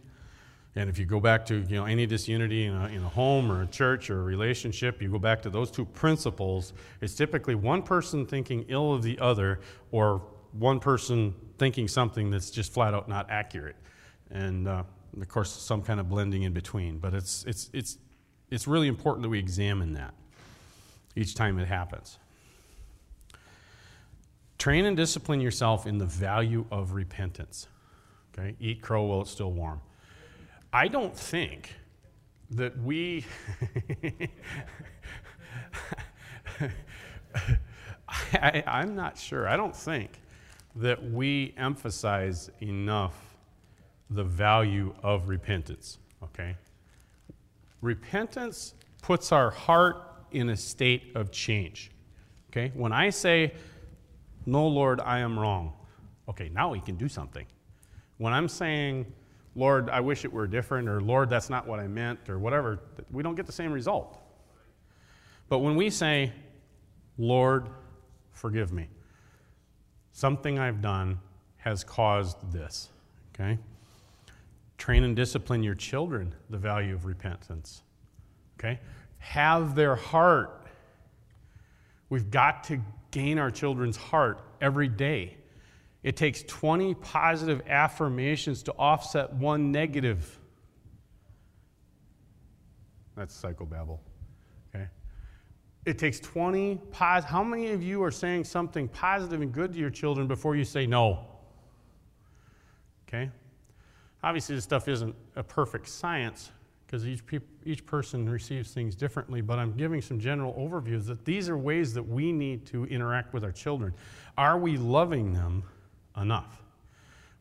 And if you go back to you know, any disunity in a, in a home or a church or a relationship, you go back to those two principles, it's typically one person thinking ill of the other or one person thinking something that's just flat out not accurate. And uh, of course, some kind of blending in between. But it's, it's, it's, it's really important that we examine that each time it happens. Train and discipline yourself in the value of repentance. Okay? Eat crow while it's still warm. I don't think that we. (laughs) I, am not sure. I don't think that we emphasize enough the value of repentance. Okay? Repentance puts our heart in a state of change. Okay? When I say, No, Lord, I am wrong, okay, now we can do something. When I'm saying, Lord, I wish it were different, or Lord, that's not what I meant, or whatever, we don't get the same result. But when we say, Lord, forgive me, something I've done has caused this, okay? Train and discipline your children the value of repentance, okay? Have their heart. We've got to gain our children's heart every day. It takes 20 positive affirmations to offset one negative. That's psychobabble. Okay? It takes 20 positive. How many of you are saying something positive and good to your children before you say no? Okay? Obviously, this stuff isn't a perfect science because each, each person receives things differently, but I'm giving some general overviews that these are ways that we need to interact with our children. Are we loving them enough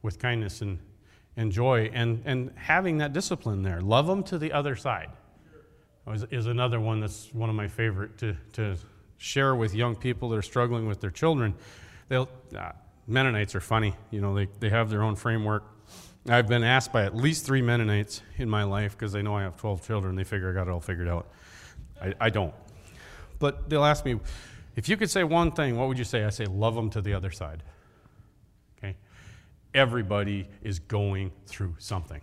with kindness and, and joy and, and having that discipline there? Love them to the other side is, is another one that's one of my favorite to, to share with young people that are struggling with their children. They'll, uh, Mennonites are funny. You know, they, they have their own framework. I've been asked by at least three Mennonites in my life because they know I have 12 children. They figure I got it all figured out. I, I don't. But they'll ask me, if you could say one thing, what would you say? I say, love them to the other side. Okay? Everybody is going through something.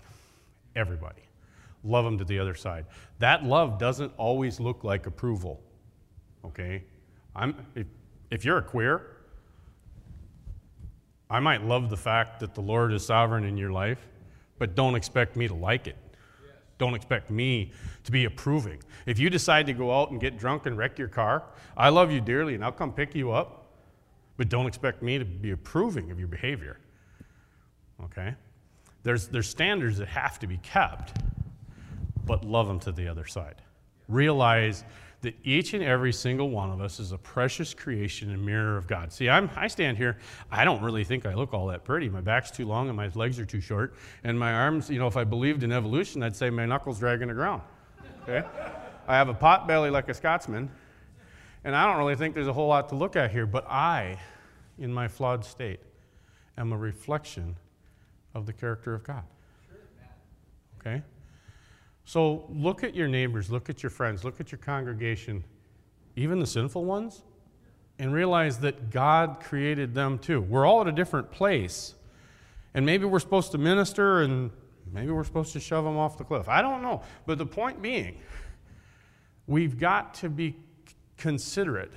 Everybody. Love them to the other side. That love doesn't always look like approval. Okay? I'm, if, if you're a queer, I might love the fact that the Lord is sovereign in your life, but don't expect me to like it. Don't expect me to be approving. If you decide to go out and get drunk and wreck your car, I love you dearly and I'll come pick you up, but don't expect me to be approving of your behavior. Okay? There's, there's standards that have to be kept, but love them to the other side. Realize that each and every single one of us is a precious creation and mirror of God. See, I'm, I stand here, I don't really think I look all that pretty. My back's too long and my legs are too short. And my arms, you know, if I believed in evolution, I'd say my knuckles dragging the ground. Okay? I have a pot belly like a Scotsman. And I don't really think there's a whole lot to look at here, but I, in my flawed state, am a reflection of the character of God. Okay? So look at your neighbors, look at your friends, look at your congregation, even the sinful ones, and realize that God created them too. We're all at a different place. And maybe we're supposed to minister and maybe we're supposed to shove them off the cliff. I don't know. But the point being, we've got to be considerate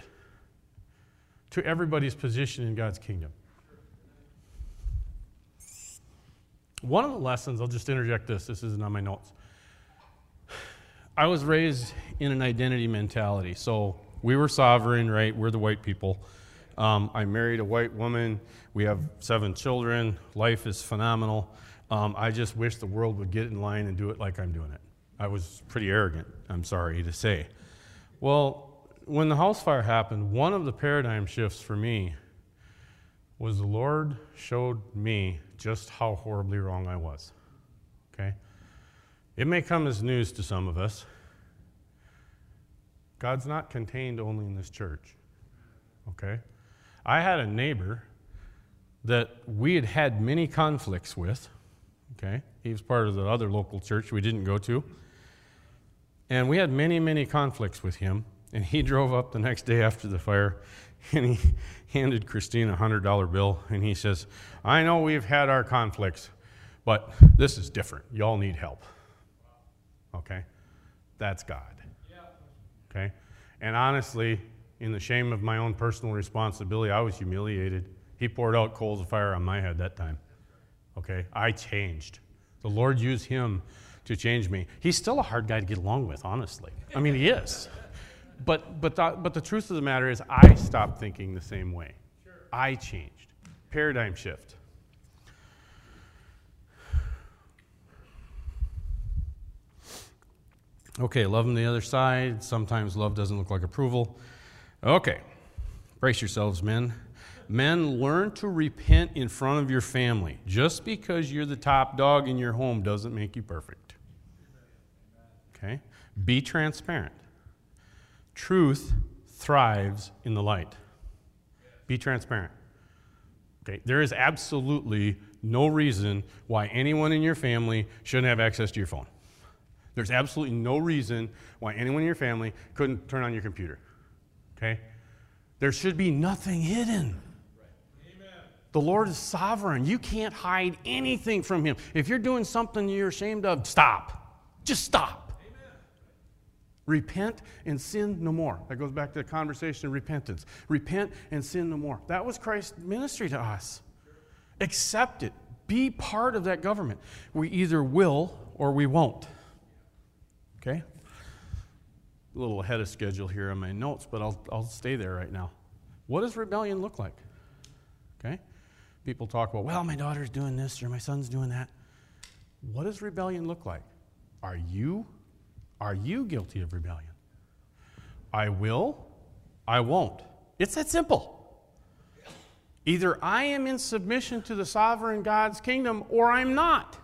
to everybody's position in God's kingdom. One of the lessons, I'll just interject this, this isn't on my notes. I was raised in an identity mentality. So we were sovereign, right? We're the white people. Um, I married a white woman. We have seven children. Life is phenomenal. Um, I just wish the world would get in line and do it like I'm doing it. I was pretty arrogant, I'm sorry to say. Well, when the house fire happened, one of the paradigm shifts for me was the Lord showed me just how horribly wrong I was. Okay? It may come as news to some of us. God's not contained only in this church. Okay? I had a neighbor that we had had many conflicts with. Okay? He was part of the other local church we didn't go to. And we had many, many conflicts with him. And he (laughs) drove up the next day after the fire (laughs) and he handed Christine a $100 bill. And he says, I know we've had our conflicts, but this is different. Y'all need help. Okay? That's God. Okay? And honestly, in the shame of my own personal responsibility, I was humiliated. He poured out coals of fire on my head that time. Okay? I changed. The Lord used him to change me. He's still a hard guy to get along with, honestly. I mean, he is. But, but, the, but the truth of the matter is, I stopped thinking the same way. Sure. I changed. Paradigm shift. Okay, love on the other side. Sometimes love doesn't look like approval. Okay, brace yourselves, men. Men, learn to repent in front of your family. Just because you're the top dog in your home doesn't make you perfect. Okay? Be transparent. Truth thrives in the light. Be transparent. Okay? There is absolutely no reason why anyone in your family shouldn't have access to your phone. There's absolutely no reason why anyone in your family couldn't turn on your computer. Okay? There should be nothing hidden. The Lord is sovereign. You can't hide anything from Him. If you're doing something you're ashamed of, stop. Just stop. Amen. Repent and sin no more. That goes back to the conversation of repentance. Repent and sin no more. That was Christ's ministry to us. Accept it. Be part of that government. We either will or we won't. Okay? A little ahead of schedule here on my notes, but I'll, I'll stay there right now. What does rebellion look like? Okay? People talk about, well, my daughter's doing this or my son's doing that. What does rebellion look like? Are you Are you guilty of rebellion? I will, I won't. It's that simple. Either I am in submission to the sovereign God's kingdom or I'm not.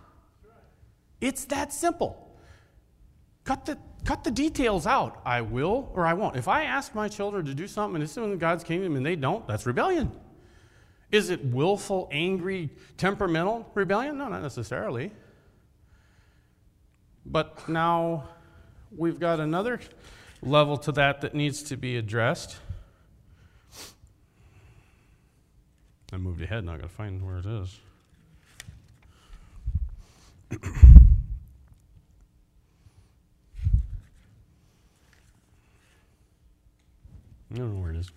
It's that simple. Cut the, cut the details out. I will or I won't. If I ask my children to do something and it's in God's kingdom and they don't, that's rebellion. Is it willful, angry, temperamental rebellion? No, not necessarily. But now we've got another level to that that needs to be addressed. I moved ahead, now I gotta find where it is. (clears throat) I don't know where it is.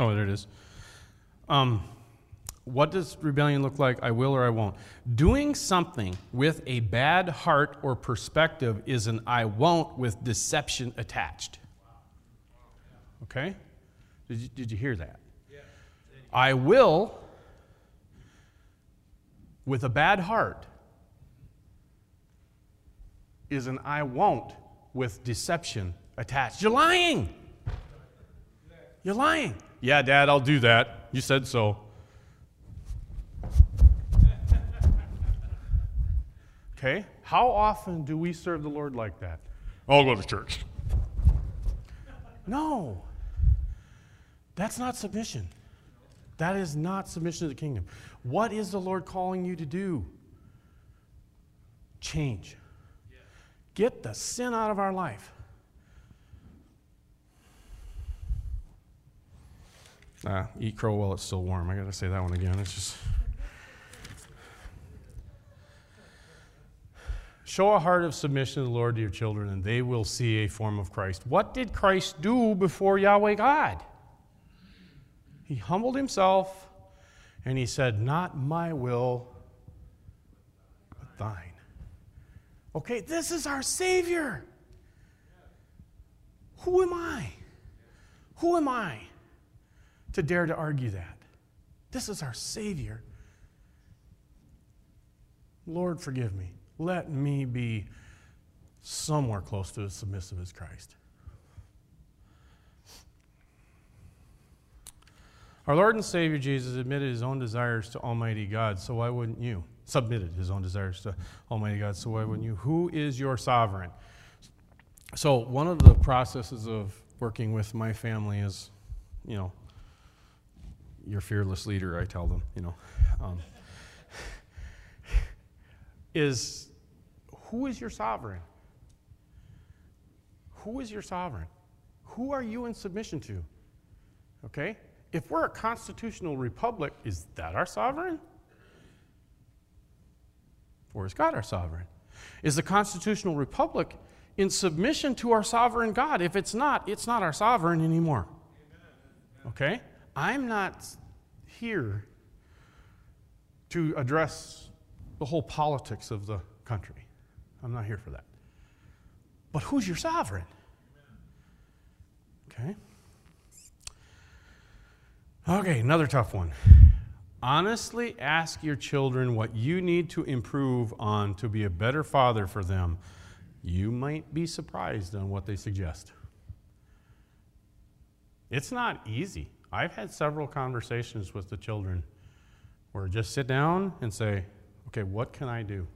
Oh, there it is. Um, what does rebellion look like? I will or I won't. Doing something with a bad heart or perspective is an I won't with deception attached. Okay? Did you, did you hear that? I will with a bad heart is an I won't with deception attached. You're lying. You're lying. Yeah, Dad, I'll do that. You said so. Okay? How often do we serve the Lord like that? I'll go to church. No. That's not submission. That is not submission to the kingdom. What is the Lord calling you to do? Change. Get the sin out of our life. Ah, eat crow while it's still warm. I got to say that one again. It's just. Show a heart of submission to the Lord to your children, and they will see a form of Christ. What did Christ do before Yahweh God? He humbled himself and he said, Not my will, but thine. Okay, this is our Savior. Who am I? Who am I to dare to argue that? This is our Savior. Lord, forgive me let me be somewhere close to as submissive as Christ. Our Lord and Savior Jesus admitted his own desires to Almighty God, so why wouldn't you? Submitted his own desires to Almighty God, so why wouldn't you? Who is your sovereign? So, one of the processes of working with my family is, you know, your fearless leader, I tell them, you know, um, (laughs) is who is your sovereign? Who is your sovereign? Who are you in submission to? Okay? If we're a constitutional republic, is that our sovereign? Or is God our sovereign? Is the constitutional republic in submission to our sovereign God? If it's not, it's not our sovereign anymore. Okay? I'm not here to address the whole politics of the country. I'm not here for that. But who's your sovereign? Okay. Okay, another tough one. Honestly ask your children what you need to improve on to be a better father for them. You might be surprised on what they suggest. It's not easy. I've had several conversations with the children where just sit down and say, okay, what can I do?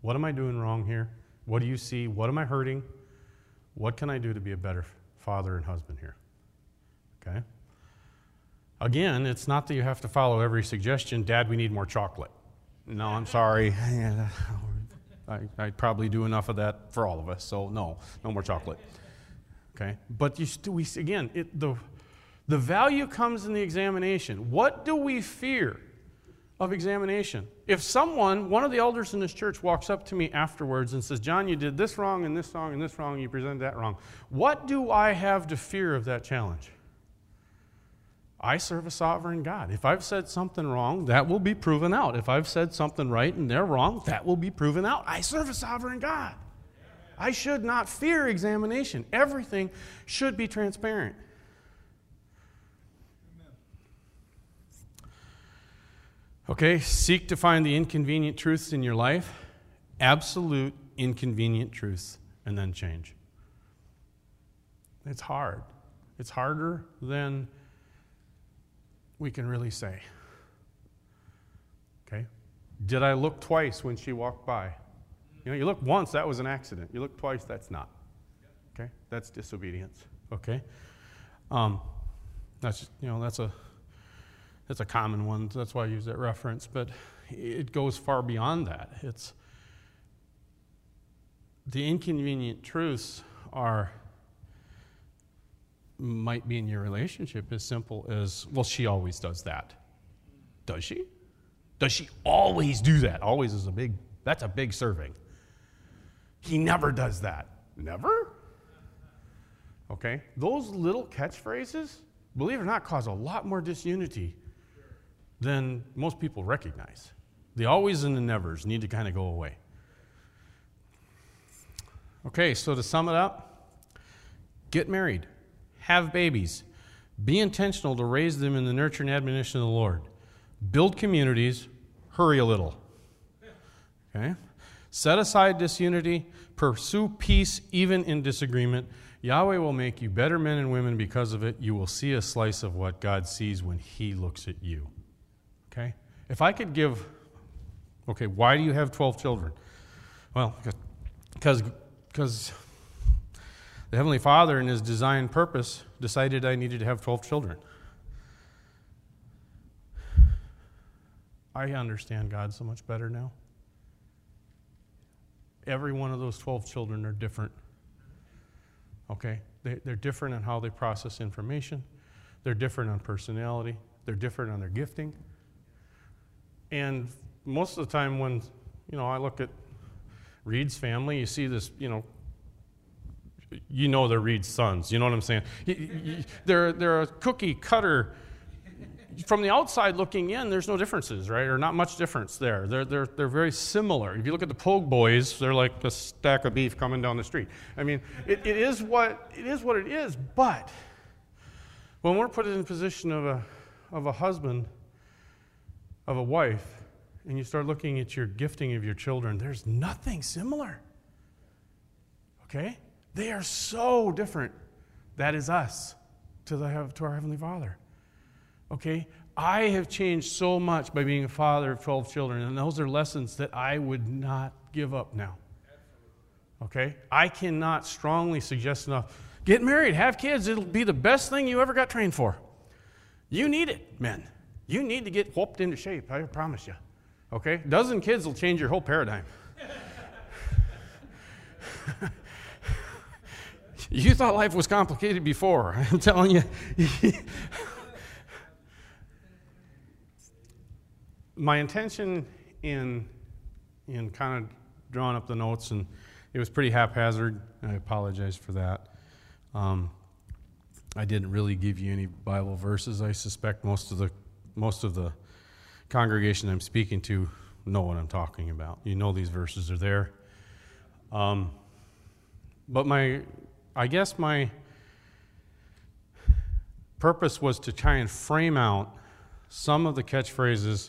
What am I doing wrong here? What do you see? What am I hurting? What can I do to be a better father and husband here? Okay? Again, it's not that you have to follow every suggestion. Dad, we need more chocolate. No, I'm (laughs) sorry. (laughs) I, would probably do enough of that for all of us. So no, no more chocolate. Okay, but you st- we again, it, the the value comes in the examination. What do we fear? of examination. If someone, one of the elders in this church, walks up to me afterwards and says, John, you did this wrong and this wrong and this wrong, and you presented that wrong, what do I have to fear of that challenge? I serve a sovereign God. If I've said something wrong, that will be proven out. If I've said something right and they're wrong, that will be proven out. I serve a sovereign God. I should not fear examination. Everything should be transparent. Okay, seek to find the inconvenient truths in your life, absolute inconvenient truths, and then change. It's hard. It's harder than we can really say. Okay? Did I look twice when she walked by? You know, you look once, that was an accident. You look twice, that's not. Okay? That's disobedience. Okay? Um, that's, you know, that's a, that's a common one. That's why I use that reference. But it goes far beyond that. It's the inconvenient truths are might be in your relationship as simple as, well, she always does that. Does she? Does she always do that? Always is a big, that's a big serving. He never does that. Never? Okay? Those little catchphrases, believe it or not, cause a lot more disunity than most people recognize. The always and the nevers need to kind of go away. Okay, so to sum it up, get married have babies. Be intentional to raise them in the nurture and admonition of the Lord. Build communities, hurry a little. Okay? Set aside disunity, pursue peace even in disagreement. Yahweh will make you better men and women because of it. You will see a slice of what God sees when He looks at you. Okay? If I could give, okay, why do you have 12 children? Well, because because the Heavenly Father, in His design purpose, decided I needed to have 12 children. I understand God so much better now. Every one of those 12 children are different. Okay? They, they're different in how they process information, they're different on personality, they're different on their gifting. And most of the time, when you know, I look at Reed's family, you see this, you know, you know they're Reed's sons. You know what I'm saying? They're, they're a cookie cutter. From the outside looking in, there's no differences, right? Or not much difference there. They're, they're, they're very similar. If you look at the Pogue boys, they're like a stack of beef coming down the street. I mean, it, it, is, what, it is what it is, but when we're put in the position of a, of a husband, of a wife, and you start looking at your gifting of your children, there's nothing similar. Okay? They are so different. That is us to, the, to our Heavenly Father. Okay? I have changed so much by being a father of 12 children, and those are lessons that I would not give up now. Okay? I cannot strongly suggest enough. Get married, have kids, it'll be the best thing you ever got trained for. You need it, men. You need to get whooped into shape, I promise you. Okay? A dozen kids will change your whole paradigm. (laughs) You thought life was complicated before. (laughs) I'm telling you. My intention in, in kind of drawing up the notes, and it was pretty haphazard, I apologize for that. Um, I didn't really give you any Bible verses. I suspect most of the most of the congregation I'm speaking to know what I'm talking about. You know these verses are there. Um, but my I guess my purpose was to try and frame out some of the catchphrases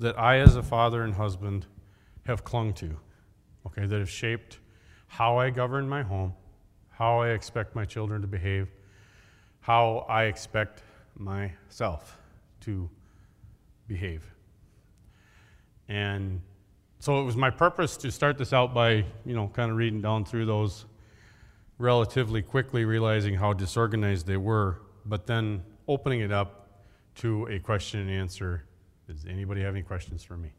that I, as a father and husband, have clung to, okay, that have shaped how I govern my home, how I expect my children to behave, how I expect myself to behave. And so it was my purpose to start this out by, you know, kind of reading down through those relatively quickly realizing how disorganized they were, but then opening it up to a question and answer. Does anybody have any questions for me?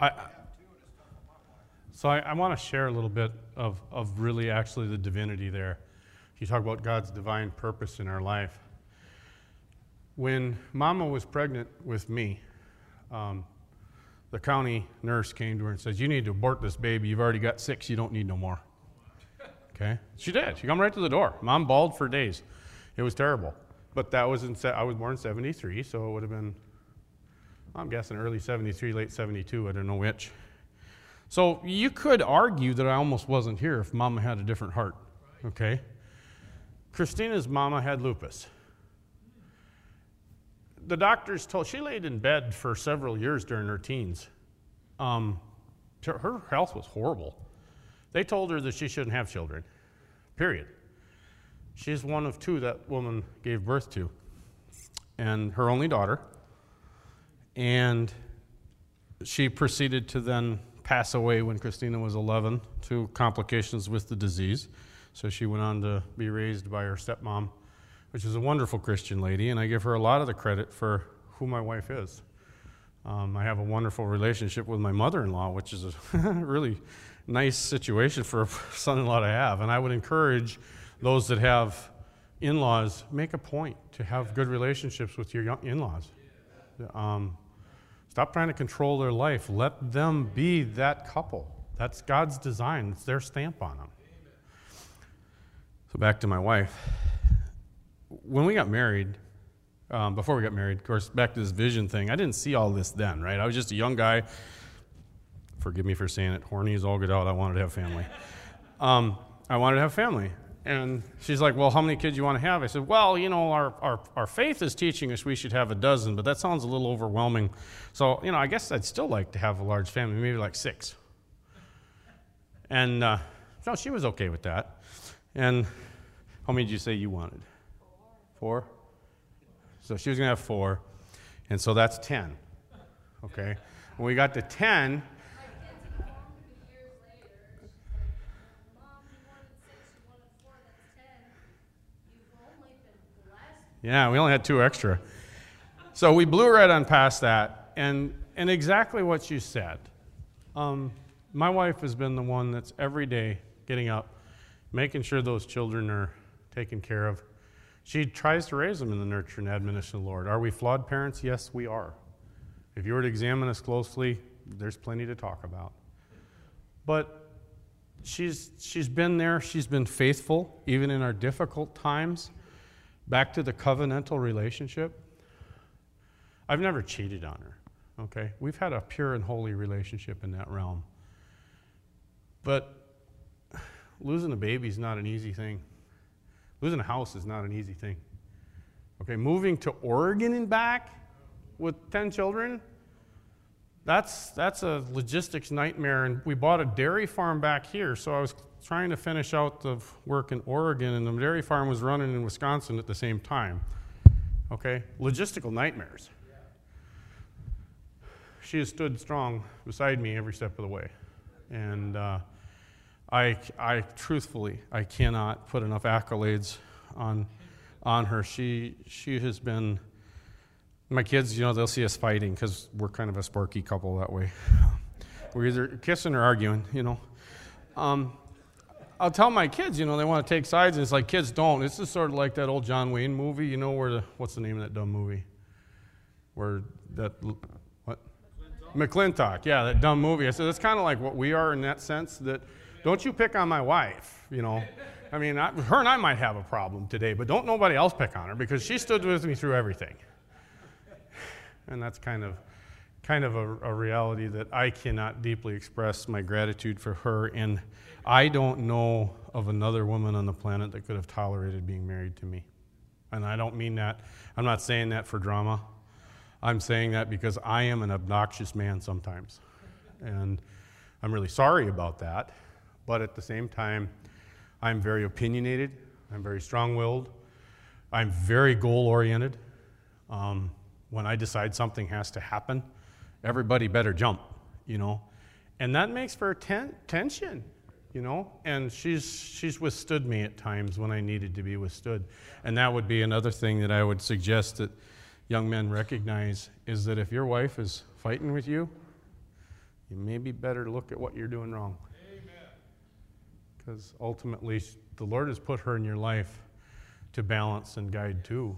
I, so I, I want to share a little bit of, of really actually the divinity there. You talk about God's divine purpose in our life. When Mama was pregnant with me, um, the county nurse came to her and says, "You need to abort this baby. You've already got six. You don't need no more." Okay, she did. She come right to the door. Mom bawled for days. It was terrible. But that was in. I was born in '73, so it would have been. I'm guessing early '73, late '72. I don't know which. So you could argue that I almost wasn't here if mama had a different heart. Okay? Christina's mama had lupus. The doctors told she laid in bed for several years during her teens. Um, her health was horrible. They told her that she shouldn't have children, period. She's one of two that woman gave birth to, and her only daughter. And she proceeded to then pass away when Christina was 11 to complications with the disease. So she went on to be raised by her stepmom, which is a wonderful Christian lady, and I give her a lot of the credit for who my wife is. Um, I have a wonderful relationship with my mother in law, which is a (laughs) really nice situation for a son in law to have. And I would encourage those that have in laws, make a point to have good relationships with your in laws. Um, stop trying to control their life. Let them be that couple. That's God's design, it's their stamp on them. So, back to my wife. When we got married, um, before we got married, of course, back to this vision thing, I didn't see all this then, right? I was just a young guy. Forgive me for saying it, horny as all get out. I wanted to have family. (laughs) Um, I wanted to have family. And she's like, Well, how many kids do you want to have? I said, Well, you know, our, our, our faith is teaching us we should have a dozen, but that sounds a little overwhelming. So, you know, I guess I'd still like to have a large family, maybe like six. And uh, no, she was okay with that. And how many did you say you wanted? Four? So she was going to have four. And so that's 10. Okay? When we got to 10, Yeah, we only had two extra. So we blew right on past that. And, and exactly what you said. Um, my wife has been the one that's every day getting up, making sure those children are taken care of. She tries to raise them in the nurture and admonition of the Lord. Are we flawed parents? Yes, we are. If you were to examine us closely, there's plenty to talk about. But she's, she's been there, she's been faithful, even in our difficult times. Back to the covenantal relationship. I've never cheated on her, okay? We've had a pure and holy relationship in that realm. But losing a baby is not an easy thing. Losing a house is not an easy thing. Okay, moving to Oregon and back with 10 children, that's, that's a logistics nightmare. And we bought a dairy farm back here, so I was trying to finish out the work in Oregon, and the dairy farm was running in Wisconsin at the same time. Okay? Logistical nightmares. She has stood strong beside me every step of the way. And uh, I, I truthfully, I cannot put enough accolades on, on her. She, she has been, my kids, you know, they'll see us fighting because we're kind of a sparky couple that way. We're either kissing or arguing, you know. Um, I'll tell my kids, you know, they want to take sides, and it's like kids don't. This is sort of like that old John Wayne movie, you know, where the, what's the name of that dumb movie? Where that what? McClintock. McLintock. Yeah, that dumb movie. I said that's kind of like what we are in that sense. That don't you pick on my wife, you know. I mean, I, her and I might have a problem today, but don't nobody else pick on her because she stood with me through everything. And that's kind of kind of a, a, reality that I cannot deeply express my gratitude for her. And I don't know of another woman on the planet that could have tolerated being married to me. And I don't mean that, I'm not saying that for drama. I'm saying that because I am an obnoxious man sometimes. And I'm really sorry about that. But at the same time, I'm very opinionated, I'm very strong willed, I'm very goal oriented. Um, when I decide something has to happen, everybody better jump, you know. And that makes for ten- tension, you know. And she's, she's withstood me at times when I needed to be withstood. And that would be another thing that I would suggest that young men recognize is that if your wife is fighting with you, you maybe better look at what you're doing wrong. Because ultimately, the Lord has put her in your life to balance and guide too.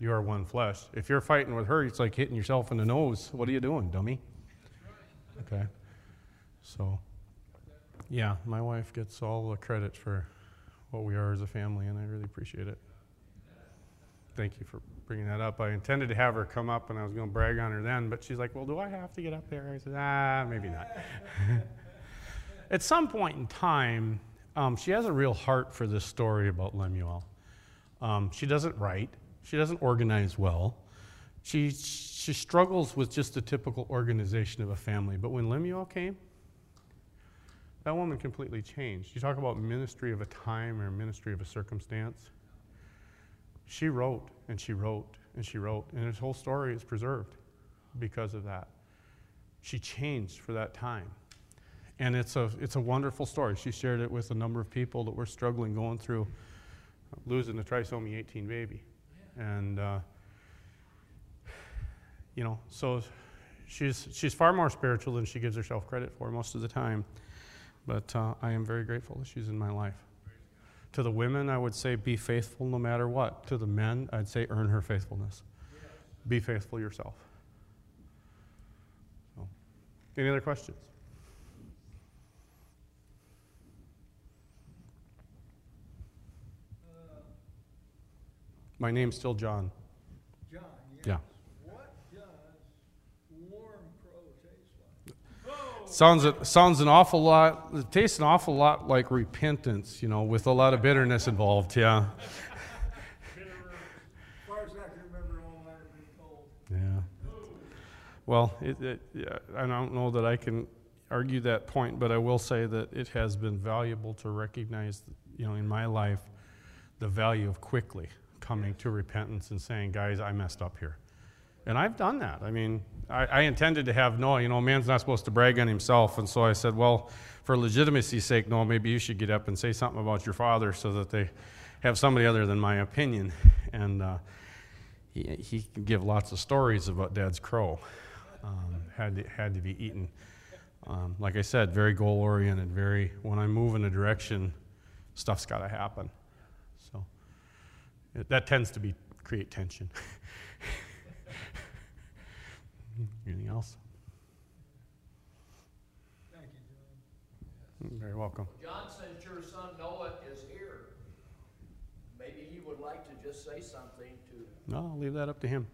You are one flesh. If you're fighting with her, it's like hitting yourself in the nose. What are you doing, dummy? Okay. So, yeah, my wife gets all the credit for what we are as a family, and I really appreciate it. Thank you for bringing that up. I intended to have her come up, and I was going to brag on her then, but she's like, "Well, do I have to get up there?" I said, "Ah, maybe not." (laughs) at some point in time, um, she has a real heart for this story about Lemuel. Um, she doesn't write, she doesn't organize well. She, she struggles with just the typical organization of a family. But when Lemuel came, that woman completely changed. You talk about ministry of a time or ministry of a circumstance. She wrote and she wrote and she wrote, and his whole story is preserved because of that. She changed for that time. And it's a, it's a wonderful story. She shared it with a number of people that were struggling going through losing a trisomy 18 baby. And, uh, you know, so she's, she's far more spiritual than she gives herself credit for most of the time. But uh, I am very grateful that she's in my life. To the women, I would say be faithful no matter what. To the men, I'd say earn her faithfulness. Be faithful yourself. So, any other questions? My name's still John. John, yes. Yeah. What does warm crow taste like? Sounds sounds an awful lot. It tastes an awful lot like repentance, you know, with a lot of bitterness involved. Yeah. (laughs) As far as I can remember, all that had been told. Yeah. Well, it, it, yeah, I don't know that I can argue that point, but I will say that it has been valuable to recognize, you know, in my life, the value of quickly coming to repentance and saying, guys, I messed up here. And I've done that. I mean, I, I intended to have Noah, you know, a man's not supposed to brag on himself. And so I said, well, for legitimacy's sake, Noah, maybe you should get up and say something about your father so that they have somebody other than my opinion. And uh, he, he can give lots of stories about Dad's crow. Um, had, to, had to be eaten. Um, like I said, very goal oriented, very, when I move in a direction, stuff's got to happen. So it, that tends to be create tension. Anything else? Thank you, John. You're Very welcome. John, since your son Noah is here, maybe he would like to just say something to, No, I'll leave that up to him.